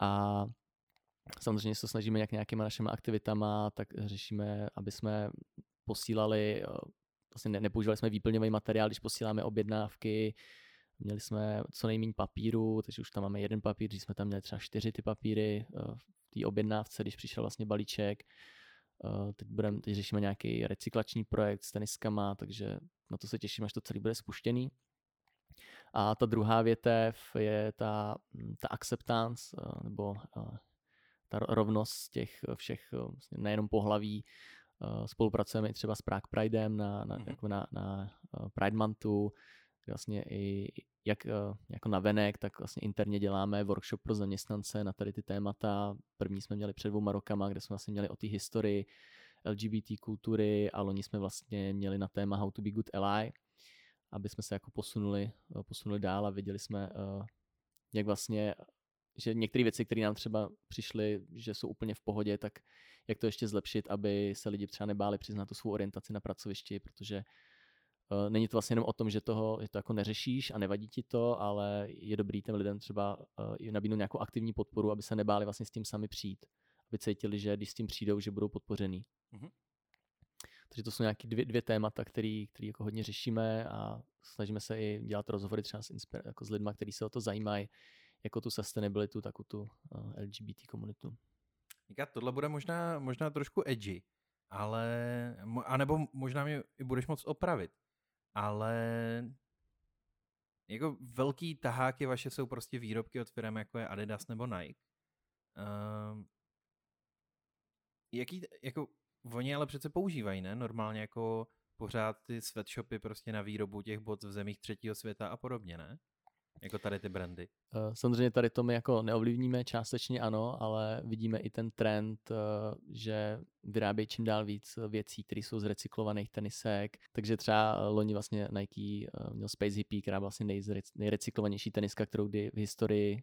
A Samozřejmě se snažíme jak nějakýma našimi aktivitama, tak řešíme, aby jsme posílali, eh, vlastně ne, nepoužívali jsme výplňový materiál, když posíláme objednávky, měli jsme co nejméně papíru, takže už tam máme jeden papír, když jsme tam měli třeba čtyři ty papíry eh, v té objednávce, když přišel vlastně balíček. Eh, teď, budem, teď řešíme nějaký recyklační projekt s teniskama, takže na to se těším, až to celý bude spuštěný. A ta druhá větev je ta, hm, ta acceptance, nebo ta rovnost těch eh, všech, eh, vlastně nejenom pohlaví, eh, spolupracujeme i třeba s Prague Pridem na, na, mm-hmm. jako na, na Pride Monthu, vlastně i jak jako na venek, tak vlastně interně děláme workshop pro zaměstnance na tady ty témata. První jsme měli před dvouma rokama, kde jsme vlastně měli o té historii LGBT kultury a loni jsme vlastně měli na téma How to be good ally, aby jsme se jako posunuli, posunuli dál a viděli jsme, jak vlastně že některé věci, které nám třeba přišly, že jsou úplně v pohodě, tak jak to ještě zlepšit, aby se lidi třeba nebáli přiznat tu svou orientaci na pracovišti, protože uh, není to vlastně jenom o tom, že toho že to jako neřešíš a nevadí ti to, ale je dobrý těm lidem třeba uh, nabídnout nějakou aktivní podporu, aby se nebáli vlastně s tím sami přijít, aby cítili, že když s tím přijdou, že budou podpořený. Mm-hmm. Takže to jsou nějaké dvě, dvě témata, které jako hodně řešíme a snažíme se i dělat rozhovory třeba s, jako s lidmi, kteří se o to zajímají, jako tu sustainabilitu, tak tu eh, LGBT komunitu. Říká, tohle bude možná, možná trošku edgy, ale, anebo možná mě i budeš moc opravit, ale jako velký taháky vaše jsou prostě výrobky od firm jako je Adidas nebo Nike. Uh, jaký, jako, oni ale přece používají, ne? Normálně jako pořád ty sweatshopy prostě na výrobu těch bot v zemích třetího světa a podobně, ne? Jako tady ty brandy. Eh, samozřejmě tady to my jako neovlivníme, částečně ano, ale vidíme i ten trend, eh, že vyrábějí čím dál víc věcí, které jsou z recyklovaných tenisek. Takže třeba loni vlastně Nike eh, měl Space Hippie, která byla vlastně nejrecyklovanější teniska, kterou kdy v historii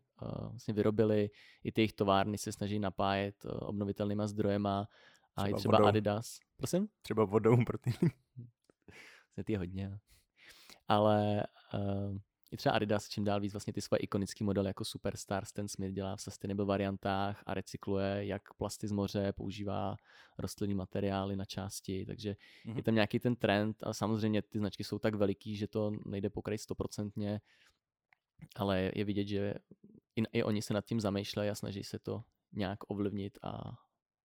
vlastně vyrobili. I ty jejich továrny se snaží napájet obnovitelnýma zdrojema a třeba i třeba vodou. Adidas. Prosím? Třeba vodou (laughs) pro ty. Vlastně ty hodně. Ale uh, i třeba Adidas čím dál víc vlastně ty své ikonické modely jako Superstar, Stan Smith dělá v sustainable variantách a recykluje jak plasty z moře, používá rostlinný materiály na části, takže mm-hmm. je tam nějaký ten trend a samozřejmě ty značky jsou tak veliký, že to nejde pokrajit stoprocentně, ale je vidět, že i, i oni se nad tím zamýšlejí a snaží se to nějak ovlivnit a,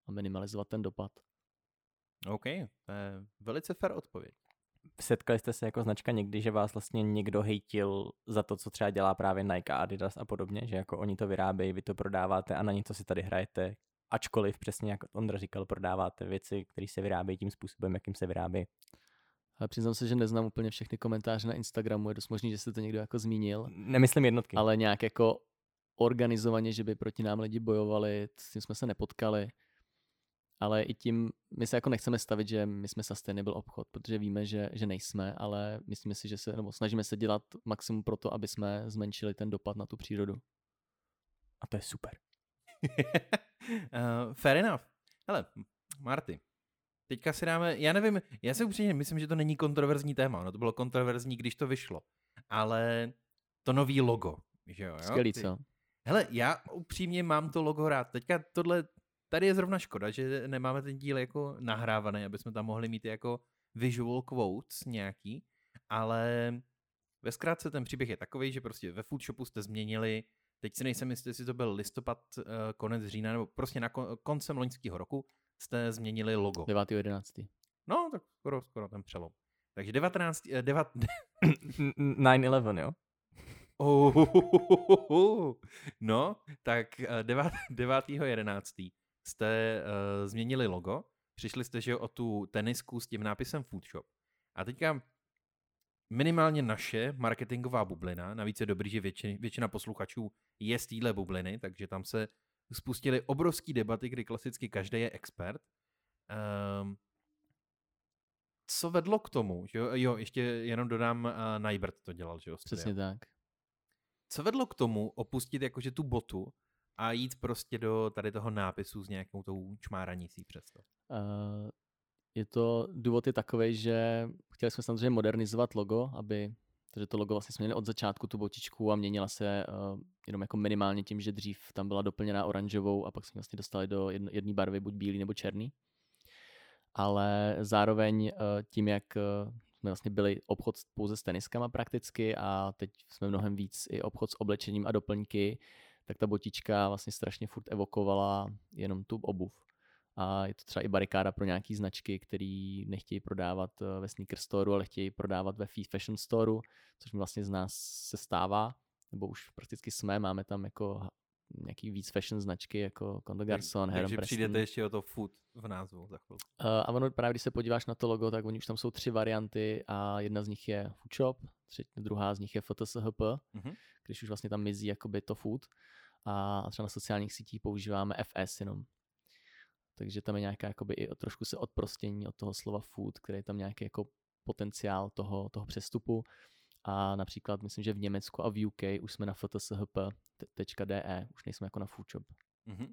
a minimalizovat ten dopad. OK, to je velice fair odpověď. Setkali jste se jako značka někdy, že vás vlastně někdo hejtil za to, co třeba dělá právě Nike, Adidas a podobně, že jako oni to vyrábějí, vy to prodáváte a na něco si tady hrajete, ačkoliv přesně jak Ondra říkal, prodáváte věci, které se vyrábějí tím způsobem, jakým se vyrábí. Ale přiznám se, že neznám úplně všechny komentáře na Instagramu, je dost možný, že jste to někdo jako zmínil. Nemyslím jednotky. Ale nějak jako organizovaně, že by proti nám lidi bojovali, s tím jsme se nepotkali ale i tím my se jako nechceme stavit, že my jsme sustainable obchod, protože víme, že, že nejsme, ale myslíme si, že se, nebo snažíme se dělat maximum pro to, aby jsme zmenšili ten dopad na tu přírodu. A to je super. uh, (laughs) fair enough. Hele, Marty, teďka si dáme, já nevím, já si upřímně myslím, že to není kontroverzní téma, no to bylo kontroverzní, když to vyšlo, ale to nový logo, že jo? Skvělý, co? Hele, já upřímně mám to logo rád. Teďka tohle Tady je zrovna škoda, že nemáme ten díl jako nahrávaný, aby jsme tam mohli mít jako visual quotes nějaký, ale ve zkrátce ten příběh je takový, že prostě ve Foodshopu jste změnili, teď si nejsem jistý, jestli to byl listopad, eh, konec října, nebo prostě na kon, koncem loňského roku jste změnili logo. 9.11. No, tak skoro, skoro ten přelom. Takže 19... 9... 9-11, jo? Oh, no, tak 9.11 jste uh, změnili logo, přišli jste, že o tu tenisku s tím nápisem Foodshop. A teďka minimálně naše marketingová bublina, navíc je dobrý, že většina, většina posluchačů je z téhle bubliny, takže tam se spustily obrovské debaty, kdy klasicky každý je expert. Um, co vedlo k tomu, že jo, jo ještě jenom dodám, uh, Najbert to dělal, že jo? Přesně tak. Co vedlo k tomu opustit jakože tu botu a jít prostě do tady toho nápisu s nějakou tou čmáranicí představ. Uh, je to, důvod je takový, že chtěli jsme samozřejmě modernizovat logo, aby, takže to logo vlastně jsme měli od začátku tu botičku a měnila se uh, jenom jako minimálně tím, že dřív tam byla doplněná oranžovou a pak jsme vlastně dostali do jedné barvy, buď bílý nebo černý. Ale zároveň uh, tím, jak uh, jsme vlastně byli obchod pouze s teniskama prakticky a teď jsme mnohem víc i obchod s oblečením a doplňky, tak ta botička vlastně strašně furt evokovala jenom tu obuv. A je to třeba i barikáda pro nějaké značky, které nechtějí prodávat eh, ve sneaker store, ale chtějí prodávat ve fashion store, což mi vlastně z nás se stává, nebo už prakticky jsme, máme tam jako nějaký víc fashion značky jako Condo Garçon, tak, Takže přijdete ještě o to food v názvu za chvilku. Uh, a ono právě, když se podíváš na to logo, tak oni už tam jsou tři varianty a jedna z nich je Food Shop, třetí, druhá z nich je FTSHP, mm-hmm. když už vlastně tam mizí jakoby to food a třeba na sociálních sítích používáme FS jenom. Takže tam je nějaká jakoby i trošku se odprostění od toho slova food, který je tam nějaký jako potenciál toho, toho přestupu. A například myslím, že v Německu a v UK už jsme na ftshp.de, už nejsme jako na foodshop. Mm-hmm.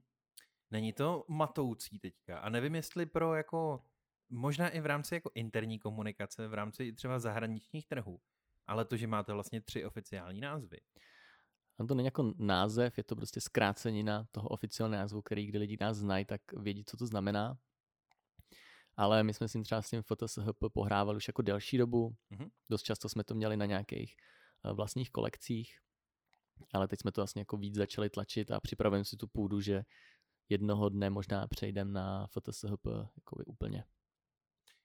Není to matoucí teďka. A nevím, jestli pro jako, možná i v rámci jako interní komunikace, v rámci třeba zahraničních trhů, ale to, že máte vlastně tři oficiální názvy. On to není jako název, je to prostě zkrácenina toho oficiálního názvu, který kdy lidi nás znají, tak vědí, co to znamená. Ale my jsme si třeba s tím FTSHP pohrávali už jako delší dobu. Mm-hmm. Dost často jsme to měli na nějakých eh, vlastních kolekcích, ale teď jsme to vlastně jako víc začali tlačit a připravujeme si tu půdu, že jednoho dne možná přejdeme na FTSHP jako úplně.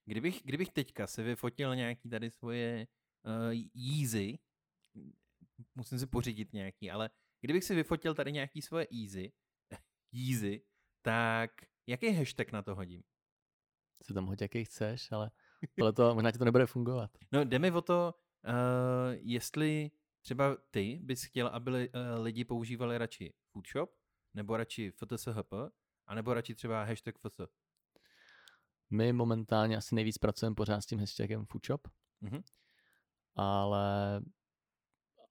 Kdybych, kdybych teďka se vyfotil nějaký tady svoje uh, jízy, musím si pořídit nějaký, ale kdybych si vyfotil tady nějaký svoje easy, (laughs) easy, tak jaký hashtag na to hodím? Si tam hoď, jaký chceš, ale ale to, možná ti to nebude fungovat. (laughs) No, jde mi o to, uh, jestli třeba ty bys chtěl, aby li, uh, lidi používali radši Foodshop, nebo radši FTSHP, anebo radši třeba hashtag FS. My momentálně asi nejvíc pracujeme pořád s tím hashtagem Foodshop, mm-hmm. ale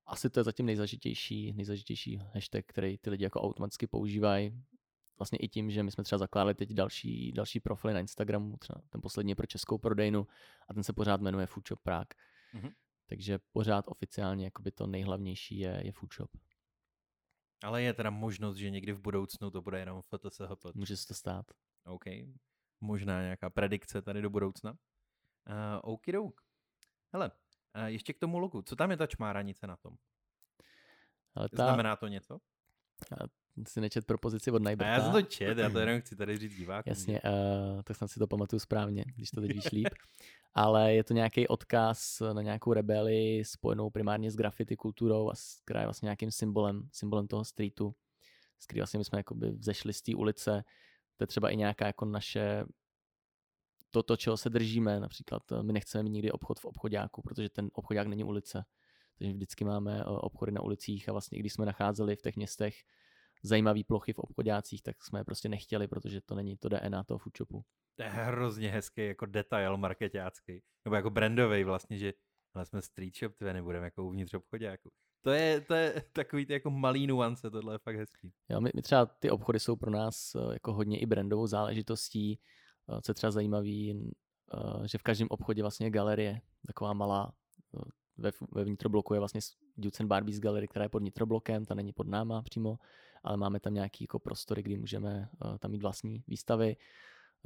asi to je zatím nejzažitější, nejzažitější hashtag, který ty lidi jako automaticky používají. Vlastně i tím, že my jsme třeba zakládali teď další, další profily na Instagramu, třeba ten poslední je pro českou prodejnu a ten se pořád jmenuje Foodshop Prague. Mm-hmm. Takže pořád oficiálně jakoby to nejhlavnější je, je food shop. Ale je teda možnost, že někdy v budoucnu to bude jenom FTSHP. Může se to stát. OK. Možná nějaká predikce tady do budoucna. Uh, okidok. Hele, ještě k tomu logu. Co tam je ta čmáranice na tom? Ale ta... Znamená to něco? si nečet propozici od Najberta. A já jsem to čet, já to jenom chci tady říct divákům. Jasně, uh, tak jsem si to pamatuju správně, když to teď víš líp. (laughs) Ale je to nějaký odkaz na nějakou rebeli spojenou primárně s graffiti kulturou, a která je vlastně nějakým symbolem, symbolem toho streetu, z který vlastně my jsme jakoby vzešli z té ulice. To je třeba i nějaká jako naše toto, čeho se držíme, například eh, my nechceme mít nikdy obchod v obchodáku, protože ten obchodák není ulice. Takže vždycky máme eh, obchody na ulicích a vlastně i když jsme nacházeli v těch městech zajímavé plochy v obchodácích, tak jsme je prostě nechtěli, protože to není to DNA toho food shopu. To je hrozně hezký jako detail marketácký, nebo jako brandový vlastně, že ale jsme street shop, tvé nebudeme jako uvnitř obchodáku. To je, to je (laughs) takový ty jako malý nuance, tohle je fakt hezký. Jo, my, my třeba ty obchody jsou pro nás eh, jako hodně i brandovou záležitostí, co je třeba zajímavý, eh, že v každém obchodě vlastně je galerie, taková malá, ve, ve vnitrobloku je vlastně Dudes and Barbies galerie, která je pod vnitroblokem, ta není pod náma přímo, ale máme tam nějaký jako prostory, kdy můžeme tam mít vlastní výstavy.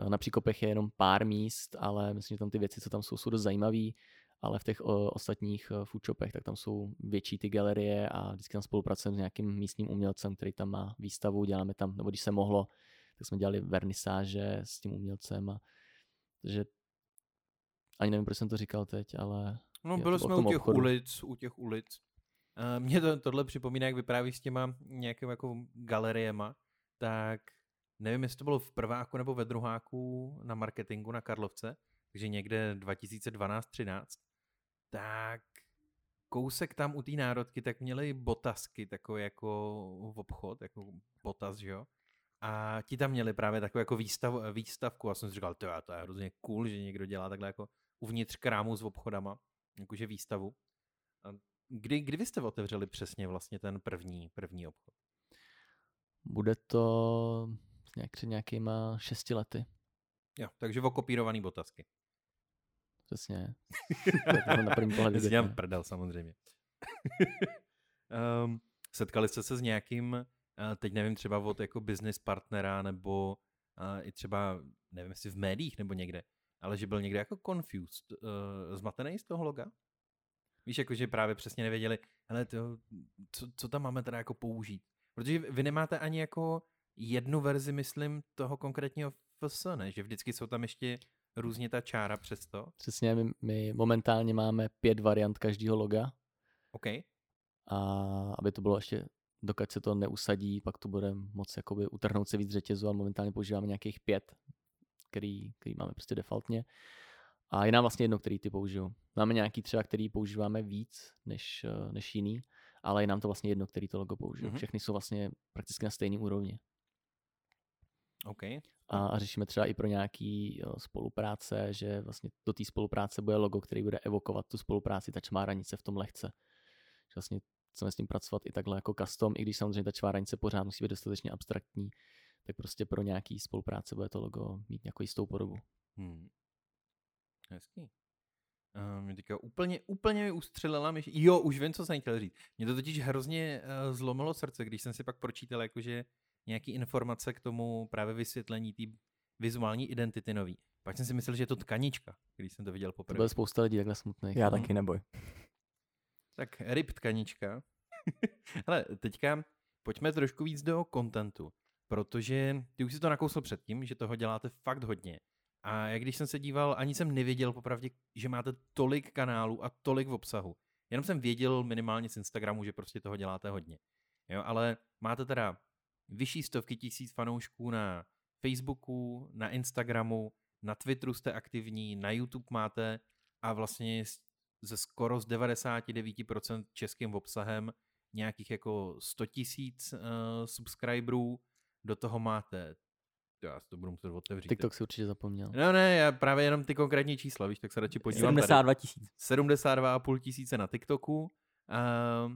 Na Příkopech je jenom pár míst, ale myslím, že tam ty věci, co tam jsou, jsou dost zajímavé, ale v těch ostatních uh, food shopech, tak tam jsou větší ty galerie a vždycky tam spolupracujeme s nějakým místním umělcem, který tam má výstavu, děláme tam, nebo když se mohlo, tak jsme dělali vernisáže s tím umělcem a takže ani nevím, proč jsem to říkal teď, ale... No, byli jsme u těch obchodu. ulic, u těch ulic. Uh, mě to, tohle připomíná, jak vypráví s těma nějakými jako galeriema, tak nevím, jestli to bylo v prváku nebo ve druháku na marketingu na Karlovce, takže někde 2012-13, tak kousek tam u té národky, tak měli botasky, takové jako v obchod, jako botas, že jo? A ti tam měli právě takovou jako výstav, výstavku a jsem si říkal, to je, to je hrozně cool, že někdo dělá takhle jako uvnitř krámu s obchodama, jakože výstavu. A Kdy, kdy vy jste otevřeli přesně vlastně ten první, první obchod? Bude to nějak před nějakýma šesti lety. Jo, takže okopírovaný botasky. Přesně. na první pohled (laughs) Já prdel samozřejmě. um, (laughs) setkali jste se s nějakým, teď nevím, třeba od jako business partnera nebo i třeba, nevím, jestli v médiích nebo někde, ale že byl někde jako confused, uh, zmatený z toho loga? Víš, jakože právě přesně nevěděli, ale to, co, co tam máme teda jako použít. Protože vy nemáte ani jako jednu verzi, myslím, toho konkrétního FS, ne? Že vždycky jsou tam ještě různě ta čára přesto. Přesně, my, my momentálně máme pět variant každého loga. OK. A aby to bylo ještě, dokud se to neusadí, pak to bude moc jakoby utrhnout se víc řetězu, ale momentálně používáme nějakých pět, který, který máme prostě defaultně. A je nám vlastně jedno, který ty použiju. Máme nějaký třeba, který používáme víc než, eh, než jiný, ale je nám to vlastně jedno, který to logo použiju. Mm-hmm. Všechny jsou vlastně prakticky na stejné úrovni. OK. A, a řešíme třeba i pro nějaký jo, spolupráce, že vlastně do té spolupráce bude logo, který bude evokovat tu spolupráci, ta čmáranice v tom lehce. Že vlastně chceme s tím pracovat i takhle jako custom, i když samozřejmě ta čmáranice pořád musí být dostatečně abstraktní, tak prostě pro nějaký spolupráce bude to logo mít nějakou jistou podobu. Hmm. Hezký. Uh, mě teďka úplně, úplně mi ustřelila myš. Jo, už vím, co jsem chtěl říct. Mě to totiž hrozně uh, zlomilo srdce, když jsem si pak pročítal jakože nějaký informace k tomu právě vysvětlení té vizuální identity nový. Pak jsem si myslel, že je to tkanička, když jsem to viděl poprvé. To bylo spousta lidí takhle smutných. Já taky neboj. Tak ryb tkanička. (laughs) Ale teďka pojďme trošku víc do kontentu, protože ty už si to nakousl předtím, že toho děláte fakt hodně. A jak když jsem se díval, ani jsem nevěděl popravdě, že máte tolik kanálů a tolik v obsahu. Jenom jsem věděl minimálně z Instagramu, že prostě toho děláte hodně. Jo, ale máte teda vyšší stovky tisíc fanoušků na Facebooku, na Instagramu, na Twitteru jste aktivní, na YouTube máte a vlastně ze skoro z 99% českým obsahem nějakých jako 100 tisíc uh, subscriberů, do toho máte já si to budu muset otevřít. TikTok si určitě zapomněl. No ne, já právě jenom ty konkrétní čísla, víš, tak se radši podívám 72 tisíc. 72,5 tisíce na TikToku. Uh,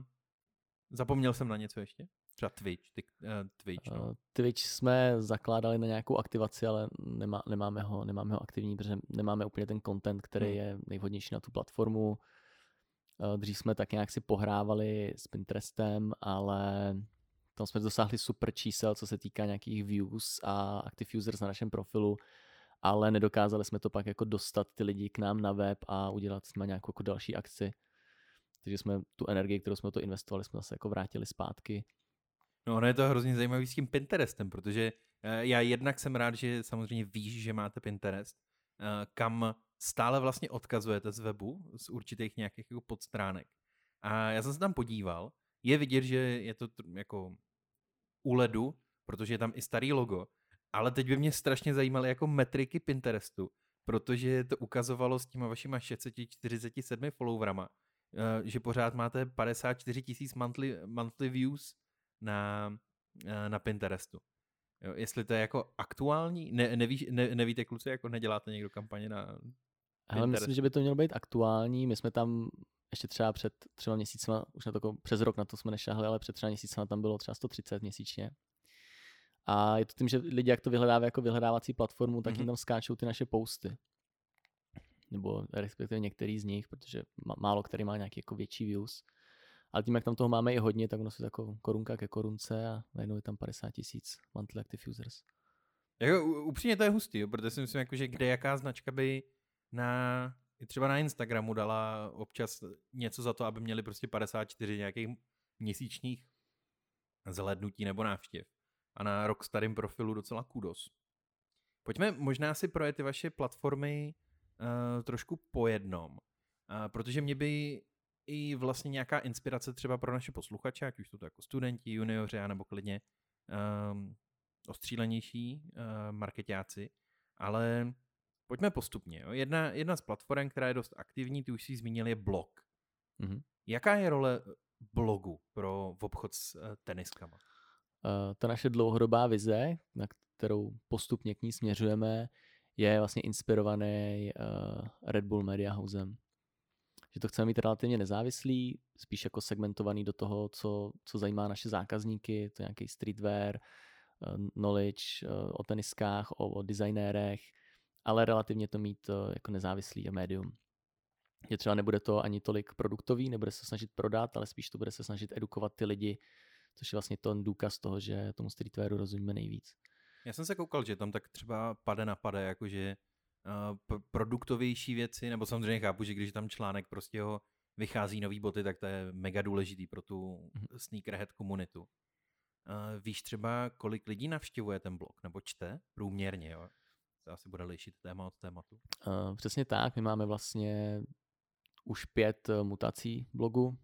zapomněl jsem na něco ještě? Třeba Twitch. Tik, uh, Twitch, no. uh, Twitch jsme zakládali na nějakou aktivaci, ale nemá, nemáme, ho, nemáme ho aktivní, protože nemáme úplně ten content, který hmm. je nejvhodnější na tu platformu. Eh, Dřív jsme tak nějak si pohrávali s Pinterestem, ale tam jsme dosáhli super čísel, co se týká nějakých views a active users na našem profilu, ale nedokázali jsme to pak jako dostat ty lidi k nám na web a udělat jsme nějakou jako další akci. Takže jsme tu energii, kterou jsme to investovali, jsme zase jako vrátili zpátky. No ono je to hrozně zajímavý s tím Pinterestem, protože eh, já jednak jsem rád, že samozřejmě víš, že máte Pinterest, eh, kam stále vlastně odkazujete z webu, z určitých nějakých jako podstránek. A já jsem se tam podíval, je vidět, že je to jako u ledu, protože je tam i starý logo, ale teď by mě strašně zajímaly jako metriky Pinterestu, protože to ukazovalo s těma vašima 647 followerama, eh, že pořád máte 54 tisíc monthly, monthly views na, eh, na Pinterestu. Jo, jestli to je jako aktuální, ne, nevíš, ne, nevíte kluci, jako neděláte někdo kampaně na Ale myslím, že by to mělo být aktuální. My jsme tam ještě třeba před třema měsícima, už na to jako přes rok na to jsme nešahli, ale před třema měsícima tam bylo třeba 130 měsíčně. A je to tím, že lidi, jak to vyhledávají jako vyhledávací platformu, tak Mhm. jim tam skáčou ty naše posty. Nebo respektive některý z nich, protože má- málo který má nějaký jako větší views. Ale tím, jak tam toho máme i hodně, tak ono se jako korunka ke korunce a najednou je tam 50 tisíc monthly active users. Jako, upřímně to je hustý, jo, protože si myslím, jako, že kde jaká značka by na, třeba na Instagramu dala občas něco za to, aby měli prostě 54 nějakých měsíčních zhlednutí nebo návštěv. A na rok starým profilu docela kudos. Pojďme možná si projet ty vaše platformy uh, trošku po jednom, uh, protože mě by i vlastně nějaká inspirace třeba pro naše posluchače, ať už jsou to jako studenti, junioři, nebo klidně um, ostřílenější uh, marketáci, ale pojďme postupně. Jo. Jedna, jedna z platform, která je dost aktivní, ty už si zmínil, je blog. Mhm. Jaká je role blogu pro obchod s uh, teniskama? Uh, ta naše dlouhodobá vize, na kterou postupně k ní směřujeme, je vlastně inspirovaný uh, Red Bull Media Housem. Že to chceme mít relativně nezávislý, spíš jako segmentovaný do toho, co, co zajímá naše zákazníky, to je nějaký streetwear, uh, knowledge uh, o teniskách, o, o designérech, ale relativně to mít uh, jako nezávislý médium. Že třeba nebude to ani tolik produktový, nebude se snažit prodat, ale spíš to bude se snažit edukovat ty lidi, což je vlastně ten důkaz toho, že tomu streetwearu rozumíme nejvíc. Já jsem se koukal, že tam tak třeba pade na pade, jakože produktovější věci, nebo samozřejmě chápu, že když tam článek prostě ho vychází nový boty, tak to je mega důležitý pro tu Mhm. sneakerhead komunitu. Uh, víš třeba, kolik lidí navštěvuje ten blog, nebo čte průměrně, jo? To asi bude lišit téma od tématu. Uh, přesně tak, my máme vlastně už pět eh, mutací blogu.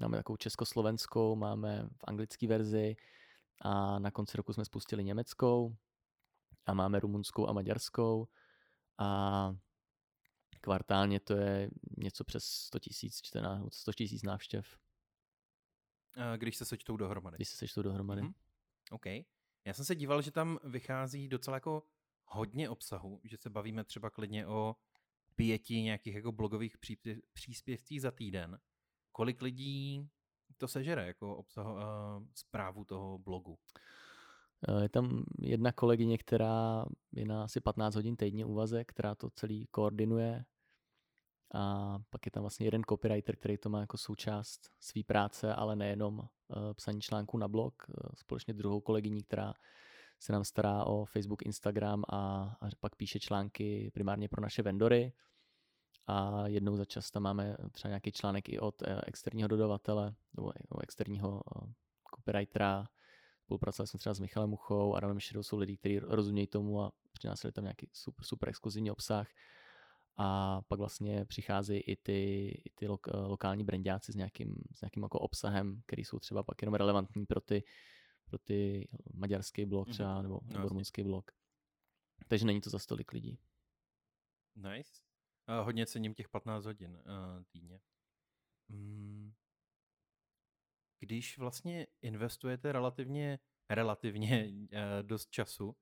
Máme takovou československou, máme v anglické verzi a na konci roku jsme spustili německou a máme rumunskou a maďarskou a kvartálně to je něco přes 100 tisíc čtená, 100 tisíc návštěv, Uh, když se sečtou dohromady. když se sečtou dohromady. Mhm. OK. Já jsem se díval, že tam vychází docela jako hodně obsahu, že se bavíme třeba klidně o pěti nějakých jako blogových příspěv, příspěvcích za týden. Kolik lidí to sežere jako obsah, uh, zprávu toho blogu? Eh, Je tam jedna kolegyně, která je na asi 15 hodin týdně úvazek, která to celý koordinuje. A pak je tam vlastně jeden copywriter, který to má jako součást své práce, ale nejenom uh, psaní článků na blog. Uh, společně druhou kolegyní, která se nám stará o Facebook, Instagram a, a pak píše články primárně pro naše vendory. A jednou za čas tam máme třeba nějaký článek i od externího dodavatele nebo od externího copywritera, Spolupracovali jsme třeba s Michalem Muchou, Adamem Šedou, jsou lidi, kteří rozumějí tomu a přinášeli tam nějaký super, super exkluzivní obsah. A pak vlastně přicházejí i ty, i ty lok, lokální brandáci s nějakým, s nějakým jako obsahem, který jsou třeba pak jenom relevantní pro ty, pro ty maďarský blog Mhm. třeba, nebo, No, nebo jasně. rumunský blog. Takže není to za stolik lidí. Nice. Uh, hodně cením těch 15 hodin uh, týdně. Mm. Když vlastně investujete relativně, relativně uh, (laughs) dost času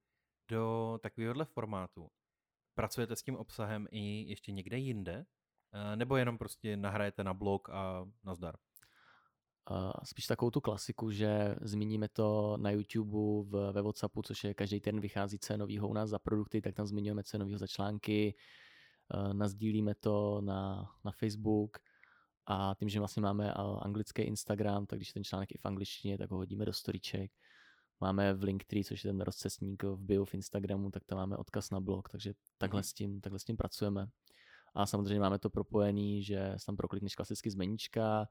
do takovéhohle formátu, pracujete s tím obsahem i ještě někde jinde? Uh, nebo jenom prostě nahrajete na blog a nazdar? Uh, spíš takovou tu klasiku, že zmíníme to na YouTube, v, ve Whatsappu, což je každý den vychází, co u nás za produkty, tak tam zmiňujeme, co za články, nazdílíme to na, na Facebook A tím, že vlastně máme anglický Instagram, tak když je ten článek i v angličtině, tak ho hodíme do storyček. Máme v Linktree, což je ten rozcestník v bio v Instagramu, tak tam máme odkaz na blog, takže takhle, mm-hmm. s, tím, takhle s tím pracujeme. A samozřejmě máme to propojený, že tam proklikneš klasicky z meníčka,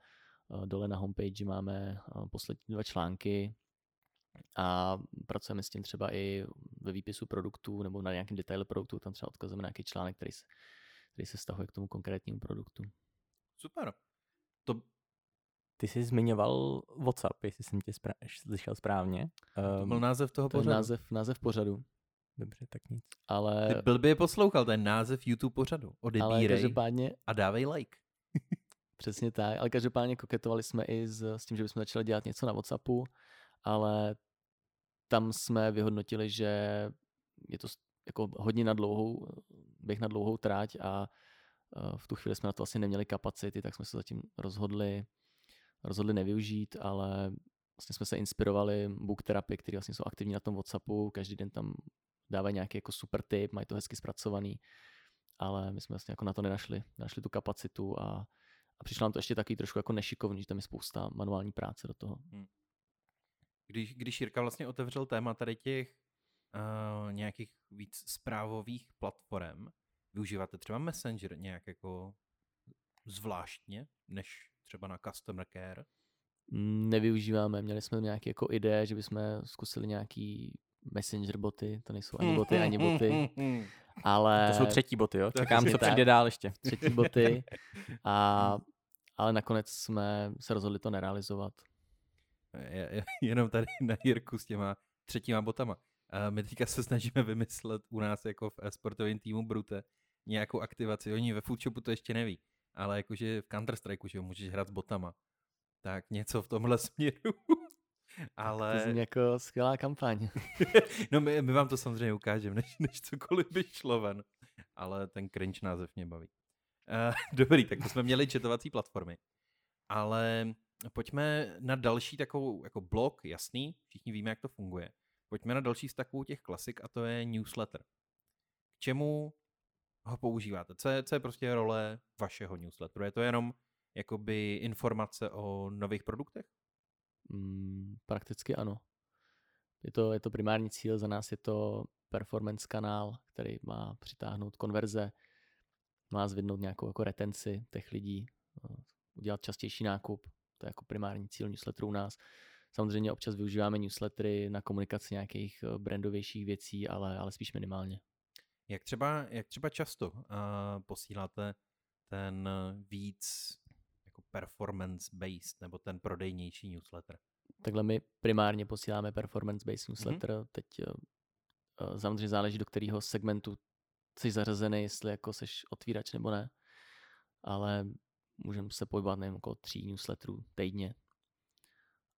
dole na homepage máme poslední dva články a pracujeme s tím třeba i ve výpisu produktů nebo na nějakém detailu produktu, tam třeba odkazujeme na nějaký článek, který se, který se stahuje k tomu konkrétnímu produktu. Super. To... Ty jsi zmiňoval WhatsApp, jestli jsem tě spra- slyšel správně. To byl ehm, název toho pořadu. název, název pořadu. Dobře, tak nic. Ale... Ty byl by je poslouchal, ten název YouTube pořadu. Odebírej Ale každopádně... a dávej like. (laughs) Přesně tak, ale každopádně koketovali jsme i s, s tím, že bychom začali dělat něco na Whatsappu, ale tam jsme vyhodnotili, že je to jako hodně na dlouhou, běh na dlouhou tráť a v tu chvíli jsme na to asi neměli kapacity, tak jsme se zatím rozhodli, rozhodli nevyužít, ale vlastně jsme se inspirovali book therapy, který vlastně jsou aktivní na tom Whatsappu, každý den tam dávají nějaký jako super tip, mají to hezky zpracovaný, ale my jsme vlastně jako na to nenašli, nenašli tu kapacitu a, a přišlo nám to ještě taky trošku jako nešikovný, že tam je spousta manuální práce do toho. Hmm. Když, když Jirka vlastně otevřel téma tady těch uh, nějakých víc zprávových platform, využíváte třeba Messenger nějak jako zvláštně, než třeba na Customer Care? Nevyužíváme, měli jsme nějaké jako ideje, že bychom zkusili nějaký Messenger boty, to nejsou ani boty, ani boty, (laughs) ale... To jsou třetí boty, jo? Čekám, co přijde dál ještě. Třetí boty, (laughs) a, ale nakonec jsme se rozhodli to nerealizovat. Jenom tady na Jirku s těma třetíma botama. A my teďka se snažíme vymyslet u nás jako v e-sportovém týmu Brute nějakou aktivaci. Oni ve Foodshopu to ještě neví, ale jakože v Counter-Strike, že můžeš hrát s botama. Tak něco v tomhle (laughs) směru. Ale... To zní jako skvělá kampaň. (laughs) no my, my vám to samozřejmě ukážeme, než, než cokoliv by šlo ven. Ale ten cringe název mě baví. Uh, (laughs) dobrý, tak to jsme měli četovací platformy. Ale pojďme na další takovou jako blog, jasný, všichni víme, jak to funguje. Pojďme na další z takovou těch klasik a to je newsletter. K čemu ho používáte? Co je, co je prostě role vašeho newsletteru? Je to jenom jakoby informace o nových produktech? Mm, prakticky ano. Je to, je to primární cíl, za nás je to performance kanál, který má přitáhnout konverze, má zvednout nějakou jako retenci těch lidí, eh, udělat častější nákup, to je jako primární cíl newsletteru u nás. Samozřejmě občas využíváme newslettery na komunikaci nějakých eh, brandovějších věcí, ale, ale spíš minimálně. Jak třeba, jak třeba často uh, posíláte ten víc jako performance-based nebo ten prodejnější newsletter? Takhle my primárně posíláme performance-based mhm. newsletter. Mm-hmm. Teď uh, samozřejmě záleží, do kterého segmentu jsi zařazený, jestli jako seš otvírač nebo ne. Ale můžeme se pohybovat nevím, okolo tří newsletterů týdně.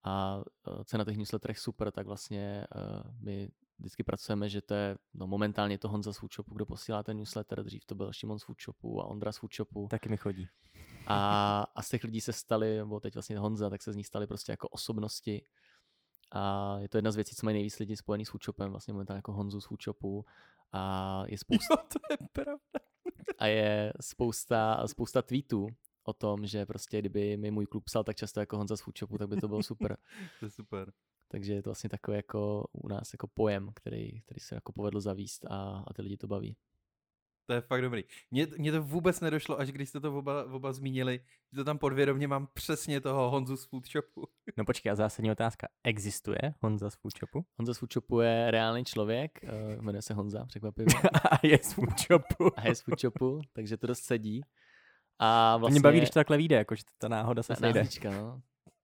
A uh, co je na těch newsletterech super, tak vlastně uh, my vždycky pracujeme, že to je, no momentálně to Honza z Foodshopu, kdo posílá ten newsletter, dřív to byl Šimon z Foodshopu a Ondra z Foodshopu. Taky mi chodí. A, a z těch lidí se stali, nebo teď vlastně Honza, tak se z nich stali prostě jako osobnosti. A je to jedna z věcí, co mají nejvíc lidí spojený s Foodshopem, vlastně momentálně jako Honzu z Foodshopu. A je (laughs) spousta... Jo, to je pravda. a je spousta, spousta tweetů o tom, že prostě kdyby mi můj klub psal tak často jako Honza z Foodshopu, tak by to bylo super. (laughs) to je super. Takže je to vlastně takový jako u nás jako pojem, který, který se jako povedl zavíst a, a ty lidi to baví. To je fakt dobrý. Mně, mně to vůbec nedošlo, až když jste to oba, oba zmínili, že to tam podvědomě mám přesně toho Honzu z Foodshopu. (laughs) No počkej, a zásadní otázka. Existuje Honza z Foodshopu? Honza z Foodshopu je reálný člověk, uh, jmenuje se Honza, překvapivě. (laughs) a je z Foodshopu. a je z Foodshopu, takže to dost sedí. A vlastně... Mě baví, když to takhle vyjde, jako, že ta náhoda se sejde. no.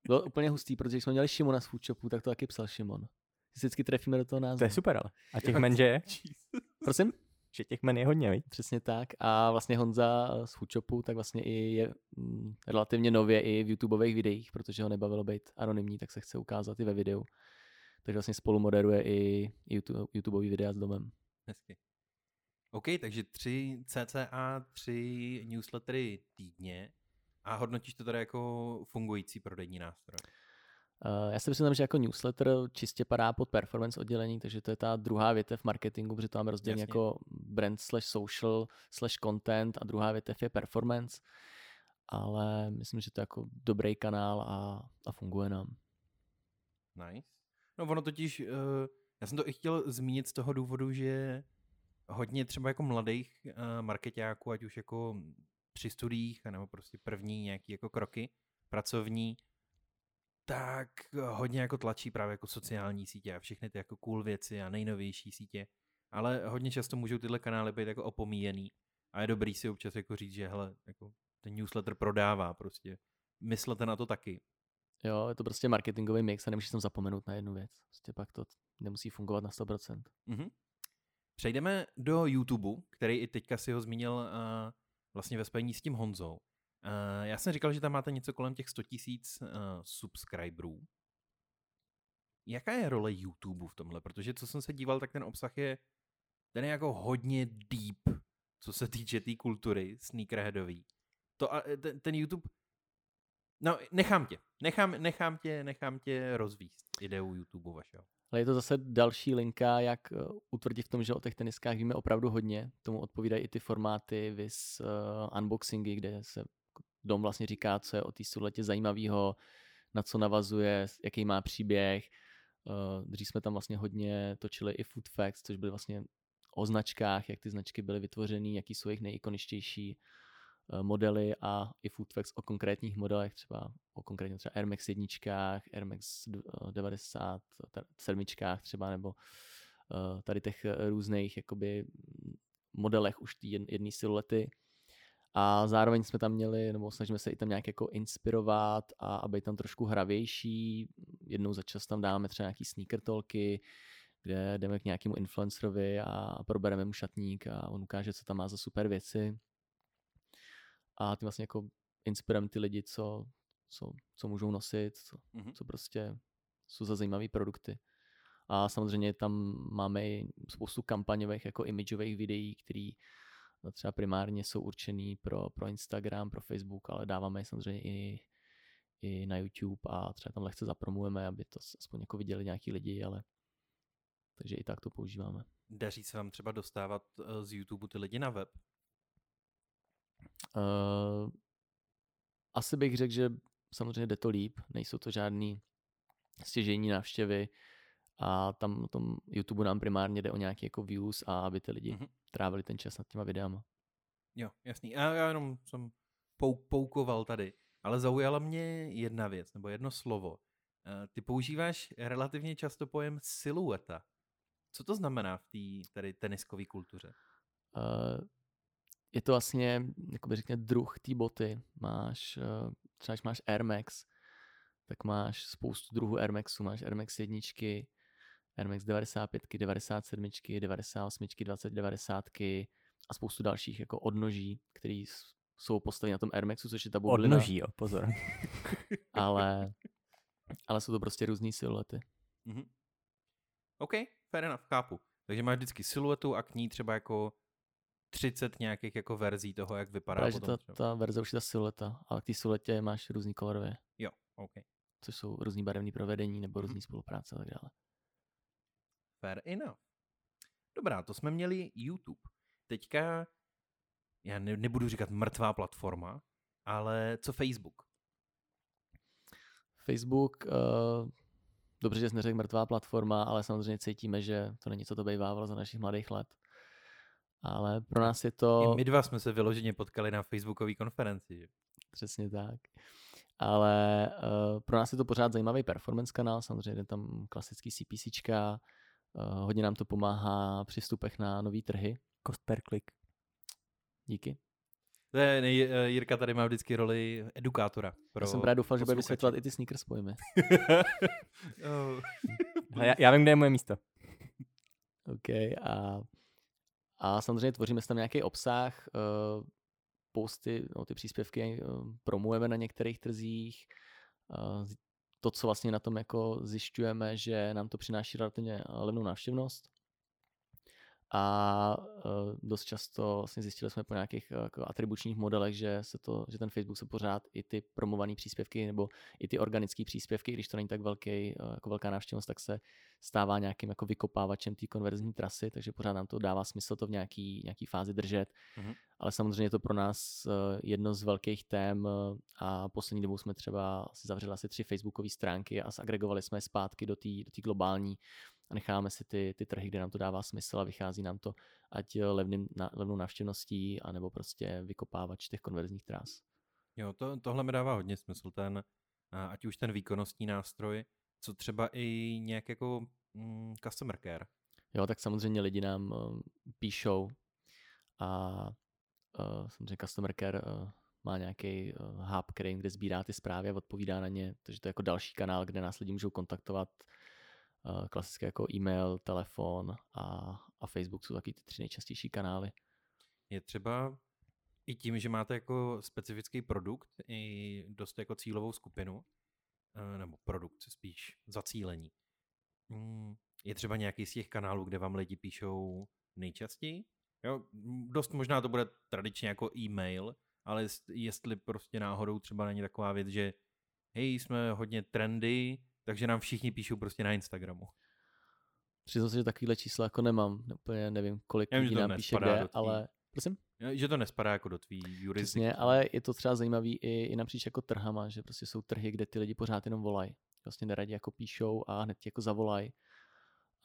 Bylo úplně hustý, protože když jsme měli Šimona z Foodshopu, tak to taky psal Šimon. Vždycky trefíme do toho názvu. To je super, ale. A těch men, že je? Prosím? Že těch men je hodně, viď? Přesně tak. A vlastně Honza z Foodshopu tak vlastně i je mm, relativně nově i v YouTubeových videích, protože ho nebavilo být anonymní, tak se chce ukázat i ve videu. Takže vlastně spolu moderuje i YouTube, YouTubeový videa s domem. Hezky. OK, takže tři CCA, tři newslettery týdně a hodnotíš to tady jako fungující prodejní nástroj? Uh, já si myslím, že jako newsletter čistě padá pod performance oddělení, takže to je ta druhá větev marketingu, protože to máme rozdělené jako brand slash social slash content a druhá větev je performance. ale myslím, že to je jako dobrý kanál a, a funguje nám. Nice. No ono totiž, uh, já jsem to i chtěl zmínit z toho důvodu, že hodně třeba jako mladých uh, marketáků, ať už jako při studiích, nebo prostě první nějaký jako kroky pracovní, tak hodně jako tlačí právě jako sociální sítě a všechny ty jako cool věci a nejnovější sítě. Ale hodně často můžou tyhle kanály být jako opomíjený. A je dobrý si občas jako říct, že hele, jako ten newsletter prodává prostě. Myslete na to taky. Jo, je to prostě marketingový mix a nemůžeš tam zapomenout na jednu věc. Prostě pak to nemusí fungovat na 100%. Mm-hmm. Přejdeme do YouTube, který i teďka si ho zmínil uh, vlastně ve spojení s tím Honzou. Uh, já jsem říkal, že tam máte něco kolem těch 100 tisíc uh, subscriberů. Jaká je role YouTube v tomhle? Protože co jsem se díval, tak ten obsah je, ten je jako hodně deep, co se týče té tý kultury sneakerheadový. To, a, ten, ten YouTube, no nechám tě, nechám, nechám tě, nechám tě rozvíst ideu YouTube vašeho. Ale je to zase další linka, jak eh, utvrdit v tom, že o těch teniskách víme opravdu hodně. Tomu odpovídají i ty formáty, vis uh, unboxingy, kde se Dom vlastně říká, co je o té suletě zajímavého, na co navazuje, jaký má příběh. Uh, dřív jsme tam vlastně hodně točili i food facts, což byly vlastně o značkách, jak ty značky byly vytvořeny, jaký jsou jejich nejikoničtější modely a i food facts o konkrétních modelech, třeba o konkrétně třeba Air Max jedničkách, Air Max 90, sedmičkách třeba, nebo tady těch různých jakoby modelech už té jedné siluety. A zároveň jsme tam měli, nebo snažíme se i tam nějak jako inspirovat a aby tam trošku hravější. Jednou za čas tam dáme třeba nějaký sneaker talky, kde jdeme k nějakému influencerovi a probereme mu šatník a on ukáže, co tam má za super věci. A ty vlastně jako inspirujeme ty lidi, co, co, co můžou nosit, co, mm-hmm. co prostě jsou za zajímavé produkty. A samozřejmě tam máme i spoustu kampaňových jako imidžových videí, které třeba primárně jsou určený pro, pro Instagram, pro Facebook, ale dáváme je samozřejmě i, i na YouTube a třeba tam lehce zapromujeme, aby to aspoň jako viděli nějaký lidi, ale takže i tak to používáme. Daří se vám třeba dostávat eh, z YouTube ty lidi na web? Uh, asi bych řekl, že samozřejmě jde to líp, nejsou to žádný stěžení návštěvy a tam na tom YouTube nám primárně jde o nějaký jako views a aby ty lidi mm-hmm. trávili ten čas nad těma videama. Jo, jasný. A já jenom jsem pouk- poukoval tady, ale zaujala mě jedna věc, nebo jedno slovo. Eh, ty používáš relativně často pojem silueta. Co to znamená v té tady teniskové kultuře? Uh, je to vlastně, jakoby řekně, druh té boty. Máš, uh, třeba když máš Air Max, tak máš spoustu druhů Air Maxu. Máš Air Max jedničky, Air Max 95, 97, 98, 20, 90 a spoustu dalších jako odnoží, které jsou postaveny na tom Air Maxu, což je ta bublina. Odnoží, jo, pozor. (laughs) ale, ale jsou to prostě různé siluety. Mm-hmm. OK, fair enough, chápu. Takže máš vždycky siluetu a k ní třeba jako 30 nějakých jako verzí toho, jak vypadá. Právě, potom ta, ta verze už je ta silueta, ale k té siluetě máš různý kolorové. Jo, OK. Což jsou různý barevný provedení nebo různý mm-hmm. spolupráce a tak dále. Fair enough. Dobrá, to jsme měli YouTube. Teďka, já ne, nebudu říkat mrtvá platforma, ale co Facebook? Facebook, uh, dobře, že jsi neřekl mrtvá platforma, ale samozřejmě cítíme, že to není co to bývávalo za našich mladých let. Ale pro nás je to... I my dva jsme se vyloženě potkali na facebookové konferenci. Že? Přesně tak. Ale uh, pro nás je to pořád zajímavý performance kanál, samozřejmě tam klasický CPCčka, uh, hodně nám to pomáhá při vstupech na nové trhy. Cost per click. Díky. To je, nej, eh, Jirka tady má vždycky roli edukátora. Pro já jsem právě doufal, že bude vysvětlovat i ty sneakers pojmy. (laughs) (laughs) oh. já, já vím, kde je moje místo. OK. A, a samozřejmě tvoříme tam nějaký obsah, uh, posty, no, ty příspěvky uh, promujeme na některých trzích. Uh, to, co vlastně na tom jako zjišťujeme, že nám to přináší relativně levnou návštěvnost a uh, dost často vlastně zjistili jsme po nějakých uh, jako atribučních modelech, že, se to, že ten Facebook se pořád i ty promované příspěvky nebo i ty organické příspěvky, když to není tak velký, uh, jako velká návštěvnost, tak se stává nějakým jako vykopávačem té konverzní trasy, takže pořád nám to dává smysl to v nějaký, nějaký fázi držet. Mm-hmm. Ale samozřejmě je to pro nás jedno z velkých tém a poslední dobou jsme třeba si zavřeli asi tři facebookové stránky a zagregovali jsme je zpátky do té do globální a necháme si ty, ty trhy, kde nám to dává smysl a vychází nám to ať levným, na, levnou návštěvností, anebo prostě vykopávač těch konverzních trás. Jo, to, tohle mi dává hodně smysl, ten, ať už ten výkonnostní nástroj, co třeba i nějak jako mm, customer care. Jo, tak samozřejmě lidi nám uh, píšou a uh, samozřejmě customer care uh, má nějaký uh, hub, který, kde sbírá ty zprávy a odpovídá na ně, takže to je jako další kanál, kde nás lidi můžou kontaktovat Eh, klasické jako e-mail, telefon a, a Facebook jsou taky ty tři nejčastější kanály. Je třeba i tím, že máte jako specifický produkt i dost jako cílovou skupinu, eh, nebo produkt spíš zacílení. Hmm, je třeba nějaký z těch kanálů, kde vám lidi píšou nejčastěji? Jo, dost možná to bude tradičně jako e-mail, ale jestli prostě náhodou třeba není taková věc, že hej, jsme hodně trendy, takže nám všichni píšou prostě na Instagramu. Přiznám se, že takovýhle čísla jako nemám. Úplně nevím, kolik lidí nám píše kde, ale... Prosím? Že to nespadá jako do tvý jurisdikce. Přesně, ale je to třeba zajímavý i, i napříč jako trhama, že prostě jsou trhy, kde ty lidi pořád jenom volají. Vlastně neradi jako píšou a hned ti jako zavolají.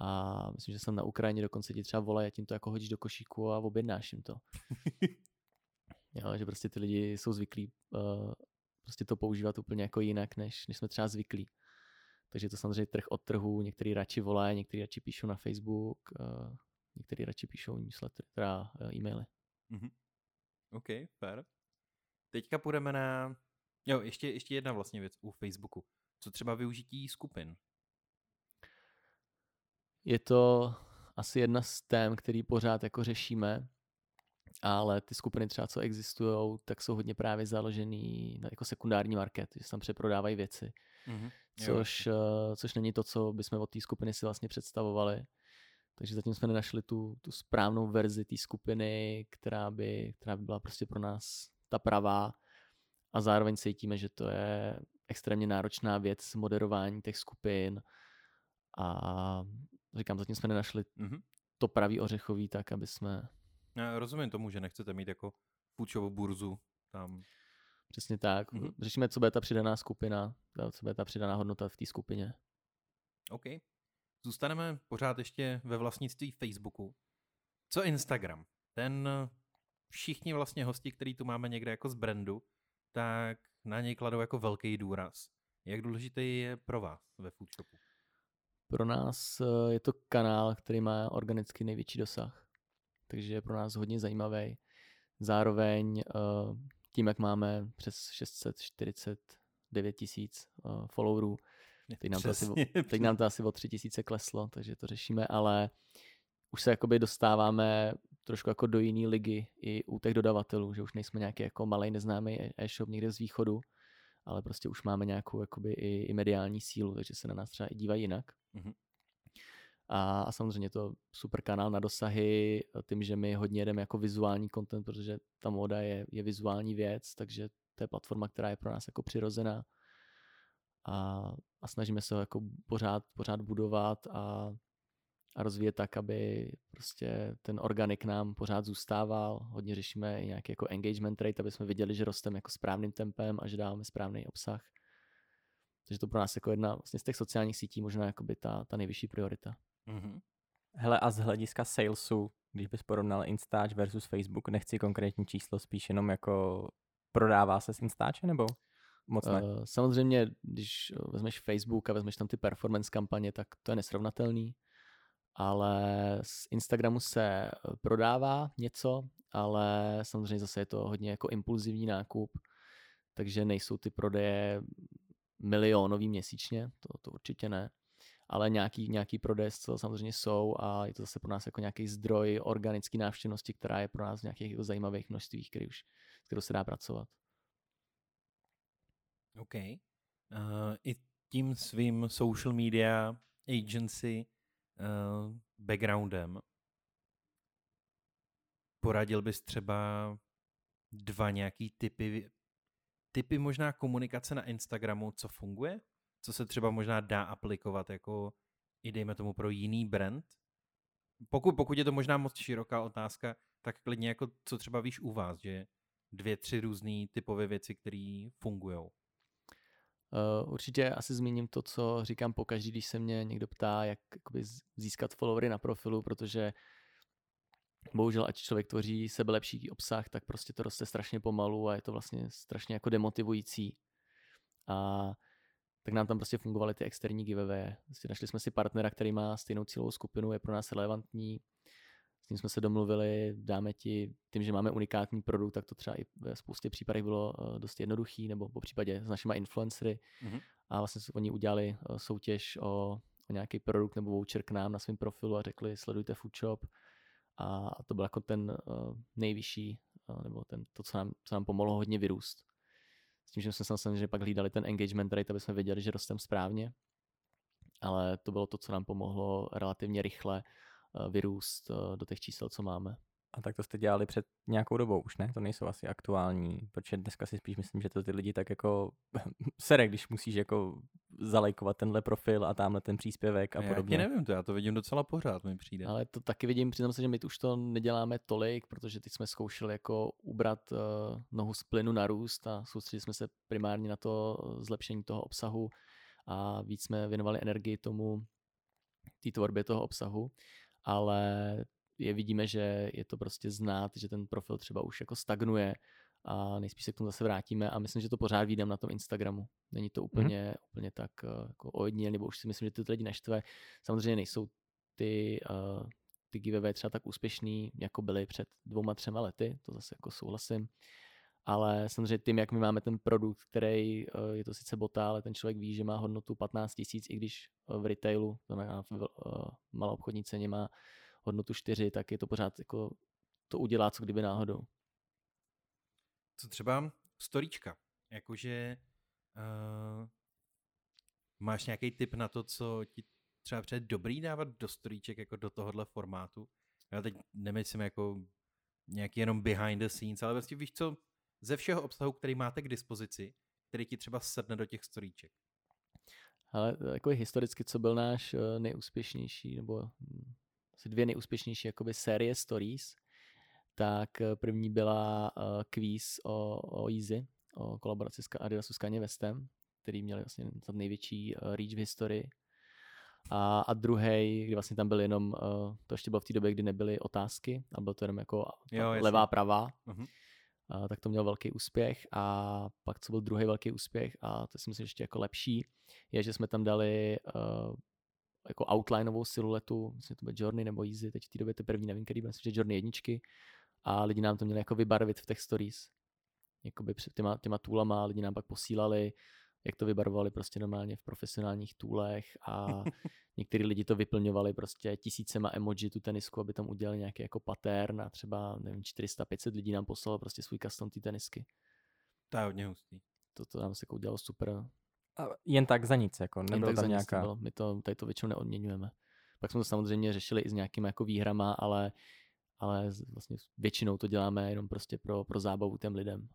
A myslím, že jsem na Ukrajině dokonce ti třeba volají a tím to jako hodíš do košíku a objednáš jim to. (laughs) jo, že prostě ty lidi jsou zvyklí uh, prostě to používat úplně jako jinak, než, než jsme třeba zvyklí. Takže to samozřejmě trh od trhu, některý radši volají, některý radši píšou na Facebook, uh, některý radši píšou newsletter, teda uh, e-maily. Mm-hmm. OK, fair. Teďka půjdeme na... Jo, ještě, ještě jedna vlastně věc u Facebooku. Co třeba využití skupin? Je to asi jedna z tém, který pořád jako řešíme, ale ty skupiny třeba, co existují, tak jsou hodně právě založený na jako sekundární market, že se tam přeprodávají věci. Mm-hmm což, uh, což není to, co bychom od té skupiny si vlastně představovali. Takže zatím jsme nenašli tu, tu správnou verzi té skupiny, která by, která by byla prostě pro nás ta pravá. A zároveň cítíme, že to je extrémně náročná věc moderování těch skupin. A říkám, zatím jsme nenašli mm-hmm. to pravý ořechový tak, aby jsme... Já rozumím tomu, že nechcete mít jako fučovou burzu tam Přesně tak. Mm-hmm. Řešíme, co bude ta přidaná skupina, co bude ta přidaná hodnota v té skupině. OK. Zůstaneme pořád ještě ve vlastnictví Facebooku. Co Instagram? Ten všichni vlastně hosti, který tu máme někde jako z brandu, tak na něj kladou jako velký důraz. Jak důležitý je pro vás ve Foodshopu? Pro nás eh, je to kanál, který má organicky největší dosah. Takže je pro nás hodně zajímavý. Zároveň uh, tím, jak máme přes 649 tisíc uh, followerů, teď nám, to asi, teď nám to asi o 3 tisíce kleslo, takže to řešíme, ale už se jakoby dostáváme trošku jako do jiné ligy i u těch dodavatelů, že už nejsme nějaký jako malý neznámý e-shop někde z východu, ale prostě už máme nějakou jakoby i, i mediální sílu, takže se na nás třeba i dívají jinak. Mm-hmm. A, a samozřejmě to super kanál na dosahy, tím, že my hodně jedeme jako vizuální content, protože ta moda je, je vizuální věc, takže to je platforma, která je pro nás jako přirozená. A, a snažíme se ho jako pořád, pořád budovat a, a rozvíjet tak, aby prostě ten organik nám pořád zůstával. Hodně řešíme i nějaký jako engagement rate, aby jsme viděli, že rosteme jako správným tempem a že dáváme správný obsah. Takže to pro nás jako jedna vlastně z těch sociálních sítí možná jako by ta, ta nejvyšší priorita. Mm-hmm. Hele, a z hlediska salesu, když bys porovnal Instač versus Facebook, nechci konkrétní číslo, spíš jenom jako prodává se z Instače nebo moc ne? Uh, samozřejmě, když vezmeš Facebook a vezmeš tam ty performance kampaně, tak to je nesrovnatelný, ale z Instagramu se eh, prodává něco, ale samozřejmě zase je to hodně jako impulzivní nákup, takže nejsou ty prodeje milionový měsíčně, to, to určitě ne ale nějaký, nějaký prodej samozřejmě jsou a je to zase pro nás jako nějaký zdroj organické návštěvnosti, která je pro nás v nějakých jako zajímavých množstvích, který už, s kterou se dá pracovat. OK. Uh, I tím svým social media agency uh, backgroundem poradil bys třeba dva nějaký typy, typy možná komunikace na Instagramu, co funguje? Co se třeba možná dá aplikovat jako i dejme tomu pro jiný brand? Pokud, pokud je to možná moc široká otázka, tak klidně jako co třeba víš u vás, že dvě, tři různé typové věci, které fungují. Uh, určitě asi zmíním to, co říkám pokaždý, když se mě někdo ptá, jak získat followery na profilu, protože bohužel, ať člověk tvoří sebe lepší obsah, tak prostě to roste strašně pomalu a je to vlastně strašně jako demotivující. A tak nám tam prostě fungovaly ty externí giveaway. Prostě našli jsme si partnera, který má stejnou cílovou skupinu, je pro nás relevantní. S ním jsme se domluvili, dáme ti, tím, že máme unikátní produkt, tak to třeba i ve spoustě případech bylo uh, dost jednoduchý, nebo po případě s našimi influencery. Mm-hmm. A vlastně oni udělali uh, soutěž o, o nějaký produkt nebo voucher k nám na svém profilu a řekli, sledujte Foodshop. A to byl jako ten uh, nejvyšší, nebo ten, to, co nám, co nám pomohlo hodně vyrůst. S tím, že jsme samozřejmě pak hlídali ten engagement rate, aby jsme věděli, že rostem správně. Ale to bylo to, co nám pomohlo relativně rychle uh, vyrůst uh, do těch čísel, co máme. A tak to jste dělali před nějakou dobou už, ne? To nejsou asi aktuální, protože dneska si spíš myslím, že to ty lidi tak jako (laughs) sere, když musíš jako zalajkovat tenhle profil a tamhle ten příspěvek a já podobně. Já nevím, to já to vidím docela pořád, mi přijde. Ale to taky vidím, přiznám se, že my už to neděláme tolik, protože teď jsme zkoušeli jako ubrat uh, nohu z plynu na růst a soustředili jsme se primárně na to zlepšení toho obsahu a víc jsme věnovali energii tomu, té tvorbě toho obsahu, ale je vidíme, že je to prostě znát, že ten profil třeba už jako stagnuje a nejspíš se k tomu zase vrátíme a myslím, že to pořád vidím na tom Instagramu. Není to mhm. úplně, mm. úplně tak uh, jako ojedně, nebo už si myslím, že ty lidi neštve. Samozřejmě nejsou ty, uh, ty giveaway třeba tak úspěšný, jako byly před dvouma, třema lety, to zase jako souhlasím. Ale samozřejmě tím, jak my máme ten produkt, který uh, je to sice bota, ale ten člověk ví, že má hodnotu 15 tisíc, i když v retailu, to znamená v uh, malou obchodní ceně má hodnotu 4, tak je to pořád jako to udělá, co kdyby náhodou. Co třeba storíčka? Jakože uh, máš nějaký tip na to, co ti třeba před dobrý dávat do storíček jako do tohohle formátu? Já teď nemyslím jako nějaký jenom behind the scenes, ale vlastně víš co, ze všeho obsahu, který máte k dispozici, který ti třeba sedne do těch storíček. Ale jako historicky, co byl náš eh, nejúspěšnější, nebo hm, asi dvě nejúspěšnější jakoby série stories, tak eh, první byla uh, kvíz o, o Easy, o kolaboraci s Adidasu s Kanye Westem, který měl vlastně tam největší uh, reach v historii. A, a druhý, kdy vlastně tam byl jenom, uh, to ještě bylo v té době, kdy nebyly otázky, a byl to jenom jako jo, levá, pravá, uh-huh. uh, tak to měl velký úspěch. A pak, co byl druhý velký úspěch, a to si myslím ještě jako lepší, je, že jsme tam dali uh, jako outlineovou siluetu, myslím, to bude Journey nebo Easy, teď v té době to první, nevím, který, myslím, že Journey jedničky, a lidi nám to měli jako vybarvit v těch stories. Jakoby před těma, těma toolama lidi nám pak posílali, jak to vybarvovali prostě normálně v profesionálních toolech a (laughs) některý lidi to vyplňovali prostě tisícema emoji tu tenisku, aby tam udělali nějaký jako pattern a třeba nevím 400-500 lidí nám poslalo prostě svůj custom ty tenisky. To je hodně hustý. To, to nám se jako udělalo super. A jen tak za nic, jako nebylo tam nějaká... To bylo. My to, tady to většinou neodměňujeme. Pak jsme to samozřejmě řešili i s nějakými jako výhrama, ale ale vlastně většinou to děláme jenom prostě pro, pro zábavu těm lidem.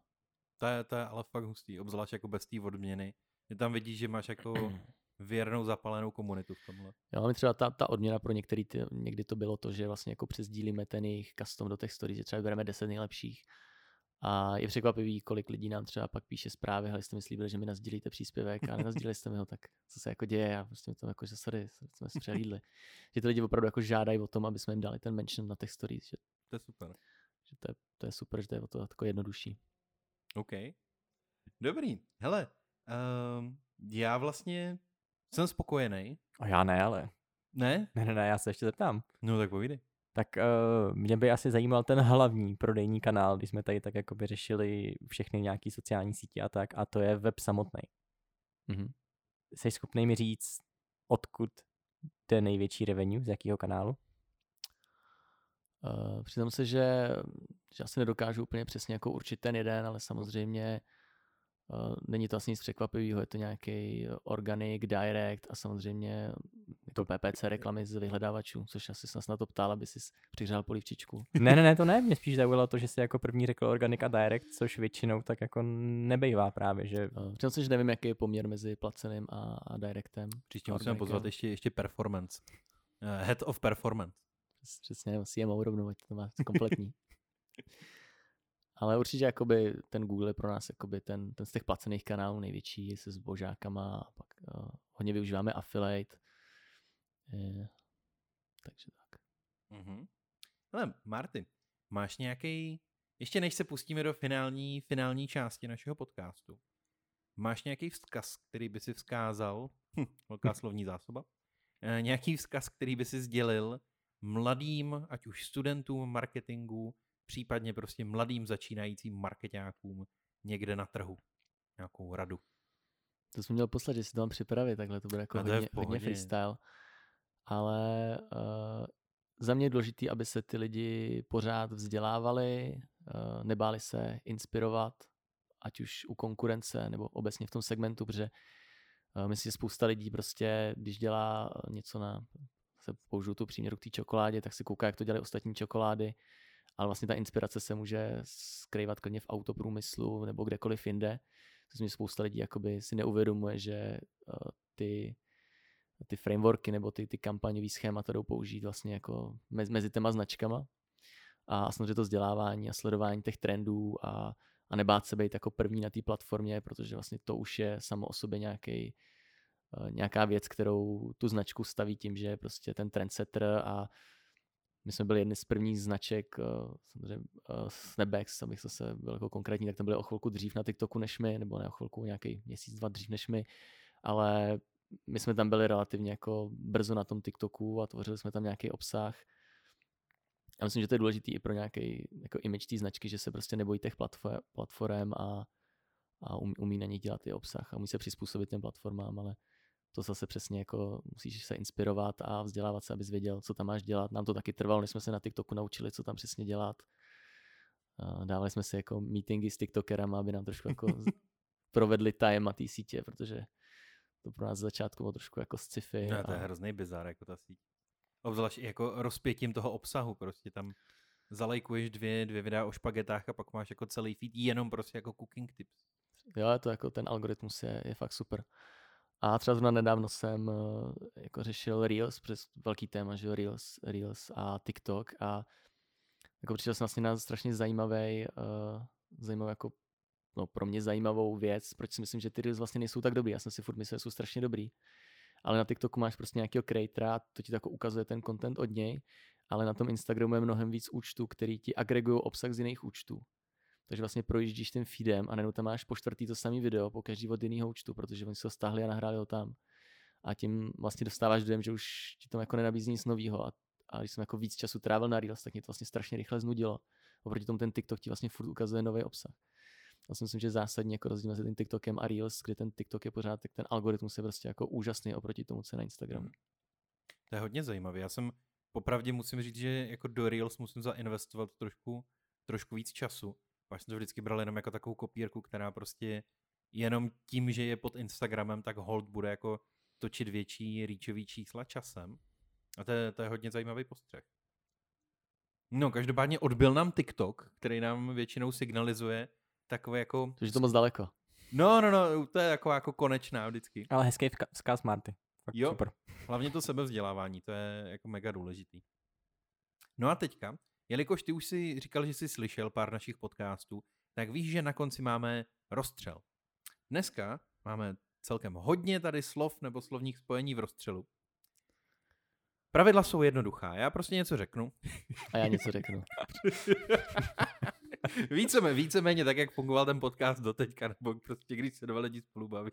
To je, to je ale fakt hustý, obzvlášť jako bez té odměny. Je tam vidíš, že máš jako (clears throat) věrnou zapalenou komunitu v tomhle. Jo, my třeba ta, ta odměna pro některý, ty, někdy to bylo to, že vlastně jako přesdílíme ten jejich custom do těch stories, že třeba bereme 10 nejlepších a je překvapivý, kolik lidí nám třeba pak píše zprávy, ale jste mi slíbili, že mi nazdílíte příspěvek a nenazdíleli jste mi ho, tak co se jako děje a prostě mi to jako, že sorry, jsme se přehlídli. (laughs) že ty lidi opravdu jako žádají o tom, aby jsme jim dali ten mention na těch stories. Že, to je super. Že to je, to je super, že to je o to jako jednodušší. OK. Dobrý. Hele, um, já vlastně jsem spokojený. A já ne, ale. Ne? Ne, ne, ne, já se ještě zeptám. No tak povídej tak uh, mě by asi zajímal ten hlavní prodejní kanál, když jsme tady tak jako by řešili všechny nějaký sociální sítě a tak, a to je web samotný. Mm-hmm. Jsi schopný mi říct, odkud je největší revenue, z jakého kanálu? Uh, přiznám se, že, že asi nedokážu úplně přesně jako určit ten jeden, ale samozřejmě není to asi nic překvapivého, je to nějaký organic, direct a samozřejmě Jako PPC reklamy z vyhledávačů, což asi jsem se na to ptal, aby si přihřál polivčičku. (laughs) Ne, ne, ne, to ne, mě spíš zaujalo to, že si jako první řekl Organic a Direct, což většinou tak jako nebejvá právě, že Uh, Přitom že nevím, jaký je poměr mezi placeným a, a directem. Příště musíme pozvat ještě, ještě performance. Uh, head of performance. Přes- Přesně, CMO rovnou, to má kompletní. (laughs) Ale určitě jakoby ten Google je pro nás jakoby ten, ten z těch placených kanálů největší se zbožákama a pak uh, hodně využíváme affiliate. Je, takže tak. Mhm. Ale Martin, máš nějaký, ještě než se pustíme do finální, finální části našeho podcastu, máš nějaký vzkaz, který by si vzkázal, hm, velká (laughs) slovní zásoba, eh, nějaký vzkaz, který by si sdělil mladým, ať už studentům marketingu, případně prostě mladým začínajícím marketákům někde na trhu. Nějakou radu. To jsem měl poslat, že si to mám připravit, takhle to bude jako hodně, hodně freestyle. Ale uh, za mě je důležité, aby se ty lidi pořád vzdělávali, uh, nebáli se inspirovat, ať už u konkurence nebo obecně v tom segmentu, protože uh, myslím, že spousta lidí prostě, když dělá něco na, se použiju tu příměru k té čokoládě, tak si kouká, jak to dělají ostatní čokolády, ale vlastně ta inspirace se může skrývat klidně v autoprůmyslu nebo kdekoliv jinde. To mě spousta lidí jakoby si neuvědomuje, že uh, ty, ty frameworky nebo ty, ty kampaňové schémata jdou použít vlastně jako mezi, mezi těma značkama. A samozřejmě to vzdělávání a sledování těch trendů a, a nebát se být jako první na té platformě, protože vlastně to už je samo o sobě nějaký, uh, nějaká věc, kterou tu značku staví tím, že je prostě ten trendsetter a my jsme byli jedni z prvních značek, uh, samozřejmě uh, Snapex, abych zase byl jako konkrétní, tak tam byli o chvilku dřív na TikToku než my, nebo ne o chvilku nějaký měsíc, dva dřív než my, ale my jsme tam byli relativně jako brzo na tom TikToku a tvořili jsme tam nějaký obsah. Já myslím, že to je důležité i pro nějaký jako image té značky, že se prostě nebojí těch platform, platform a, a umí, umí na nich dělat i obsah a umí se přizpůsobit těm platformám, ale to zase přesně jako musíš se inspirovat a vzdělávat se, abys věděl, co tam máš dělat. Nám to taky trvalo, než jsme se na TikToku naučili, co tam přesně dělat. A Dávali jsme si jako meetingy s TikTokerama, aby nám trošku jako (laughs) provedli time a té sítě, protože to pro nás z začátku bylo trošku jako sci-fi. No, to je a, hrozný bizar, jako ta síť. Obzvlášť jako rozpětím toho obsahu, prostě tam zalajkuješ dvě, dvě videa o špagetách a pak máš jako celý feed jenom prostě jako cooking tips. jo, to jako ten algoritmus je, je fakt super. A třeba zrovna nedávno jsem eh, jako řešil Reels, přes velký téma, že Reels, Reels a TikTok a jako přišel jsem vlastně na strašně zajímavý, uh, zajímavý jako, no pro mě zajímavou věc, proč si myslím, že ty Reels vlastně nejsou tak dobrý. Já jsem si furt myslel, že jsou strašně dobrý. Ale na TikToku máš prostě nějakého creatora, to ti tako ukazuje ten content od něj, ale na tom Instagramu je mnohem víc účtů, který ti agregují obsah z jiných účtů. Takže vlastně projíždíš tím feedem a najednou tam máš po čtvrtý to samý video, po každý od jiného účtu, protože oni se ho stáhli a nahráli ho tam. A tím vlastně dostáváš dojem, že už ti tam jako nenabízí nic nového. A, a když jsem jako víc času trávil na Reels, tak mě to vlastně strašně rychle znudilo. Oproti tomu ten TikTok ti vlastně furt ukazuje nový obsah. Já si myslím, že zásadně jako rozdíl mezi tím TikTokem a Reels, kdy ten TikTok je pořád, tak ten algoritmus je prostě jako úžasný oproti tomu, co je na Instagramu. To je hodně zajímavé. Já jsem popravdě musím říct, že jako do Reels musím zainvestovat trošku, trošku víc času. Až jsem to vždycky bral jenom jako takovou kopírku, která prostě jenom tím, že je pod Instagramem, tak hold bude jako točit větší reachový čísla časem. A to je, to je hodně zajímavý postřeh. No, každopádně odbil nám TikTok, který nám většinou signalizuje takové jako... Takže to moc daleko. No, no, no, to je jako, jako konečná vždycky. Ale hezký vzka- vzkaz Marty. Fakt Jo. super. Hlavně to sebevzdělávání, to je jako mega důležitý. No a teďka, jelikož ty už si říkal, že jsi slyšel pár našich podcastů, tak víš, že na konci máme rozstřel. Dneska máme celkem hodně tady slov nebo slovních spojení v rozstřelu. Pravidla jsou jednoduchá. Já prostě něco řeknu. A já něco řeknu. (laughs) Víceme, víceméně tak, jak fungoval ten podcast doteďka, nebo prostě když se dva lidi spolu baví.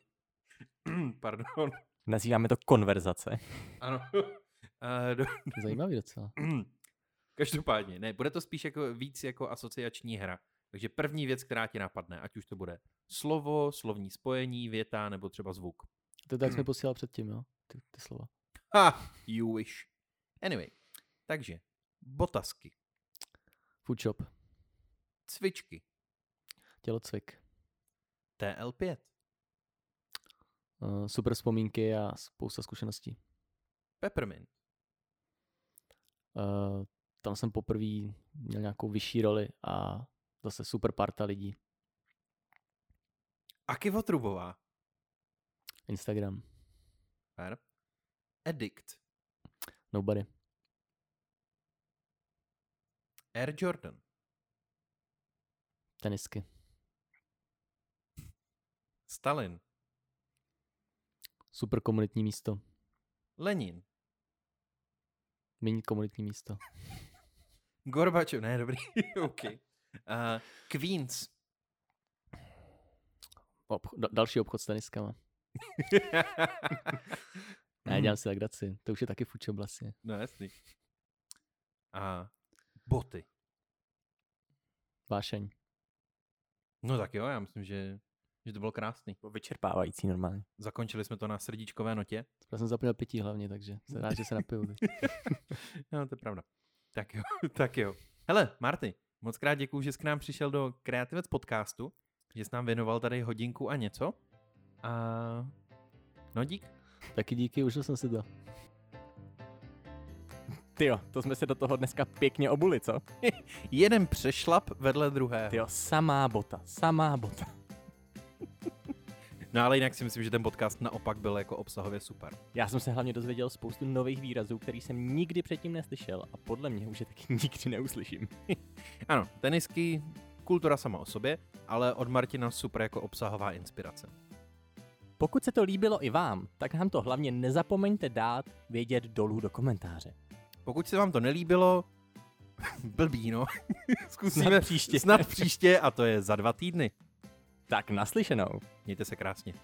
(clears throat) Pardon. Nazýváme to konverzace. Ano. Uh, (laughs) do, Zajímavý docela. (clears throat) Každopádně, ne, bude to spíš jako víc jako asociační hra. Takže první věc, která ti napadne, ať už to bude slovo, slovní spojení, věta nebo třeba zvuk. To tak, jsme posílal předtím, jo? Ty, ty slova. Ha, you wish. Anyway, takže botasky, Food shop, cvičky, tělocvik, TL5, uh, super vzpomínky a spousta zkušeností. Peppermint. Uh, tam jsem poprvé měl nějakou vyšší roli a zase super parta lidí. Aki Votrubová. Instagram. Fair. Addict. Nobody. Air Jordan. Tenisky. Stalin. Super komunitní místo. Lenin. Méně komunitní místo. (laughs) Gorbačov. Ne, dobrý. (laughs) OK. Uh, Queens. Obch- da- další obchod s teniskama. (laughs) Ne, dělám si legraci. To už je taky fuč oblasti. No jasný. A boty. Vášeň. No tak jo, já myslím, že, že to bylo krásný. Vyčerpávající normálně. Zakončili jsme to na srdíčkové notě. Já jsem zapomněl pití hlavně, takže jsem rád, že se napiju. (laughs) No, to je pravda. Tak jo, (laughs) tak jo. Hele, Marty, moc krát děkuju, že jsi k nám přišel do Kreativec podcastu, že jsi nám věnoval tady hodinku a něco. A no dík. Taky díky, užil jsem si to. (laughs) Tyjo, to jsme se do toho dneska pěkně obuli, co? (laughs) Jeden přešlap vedle druhého. Tyjo, samá bota, samá bota. No ale jinak si myslím, že ten podcast naopak byl jako obsahově super. Já jsem se hlavně dozvěděl spoustu nových výrazů, který jsem nikdy předtím neslyšel a podle mě už je taky (laughs) nikdy neuslyším. (laughs) Ano, tenisky, kultura sama o sobě, ale od Martina super jako obsahová inspirace. Pokud se to líbilo i vám, tak nám to hlavně nezapomeňte dát vědět dolů do komentáře. Pokud se vám to nelíbilo, (laughs) blbý no, zkusíme Snad příště. snad příště a to je za dva týdny. Tak naslyšenou. Mějte se krásně.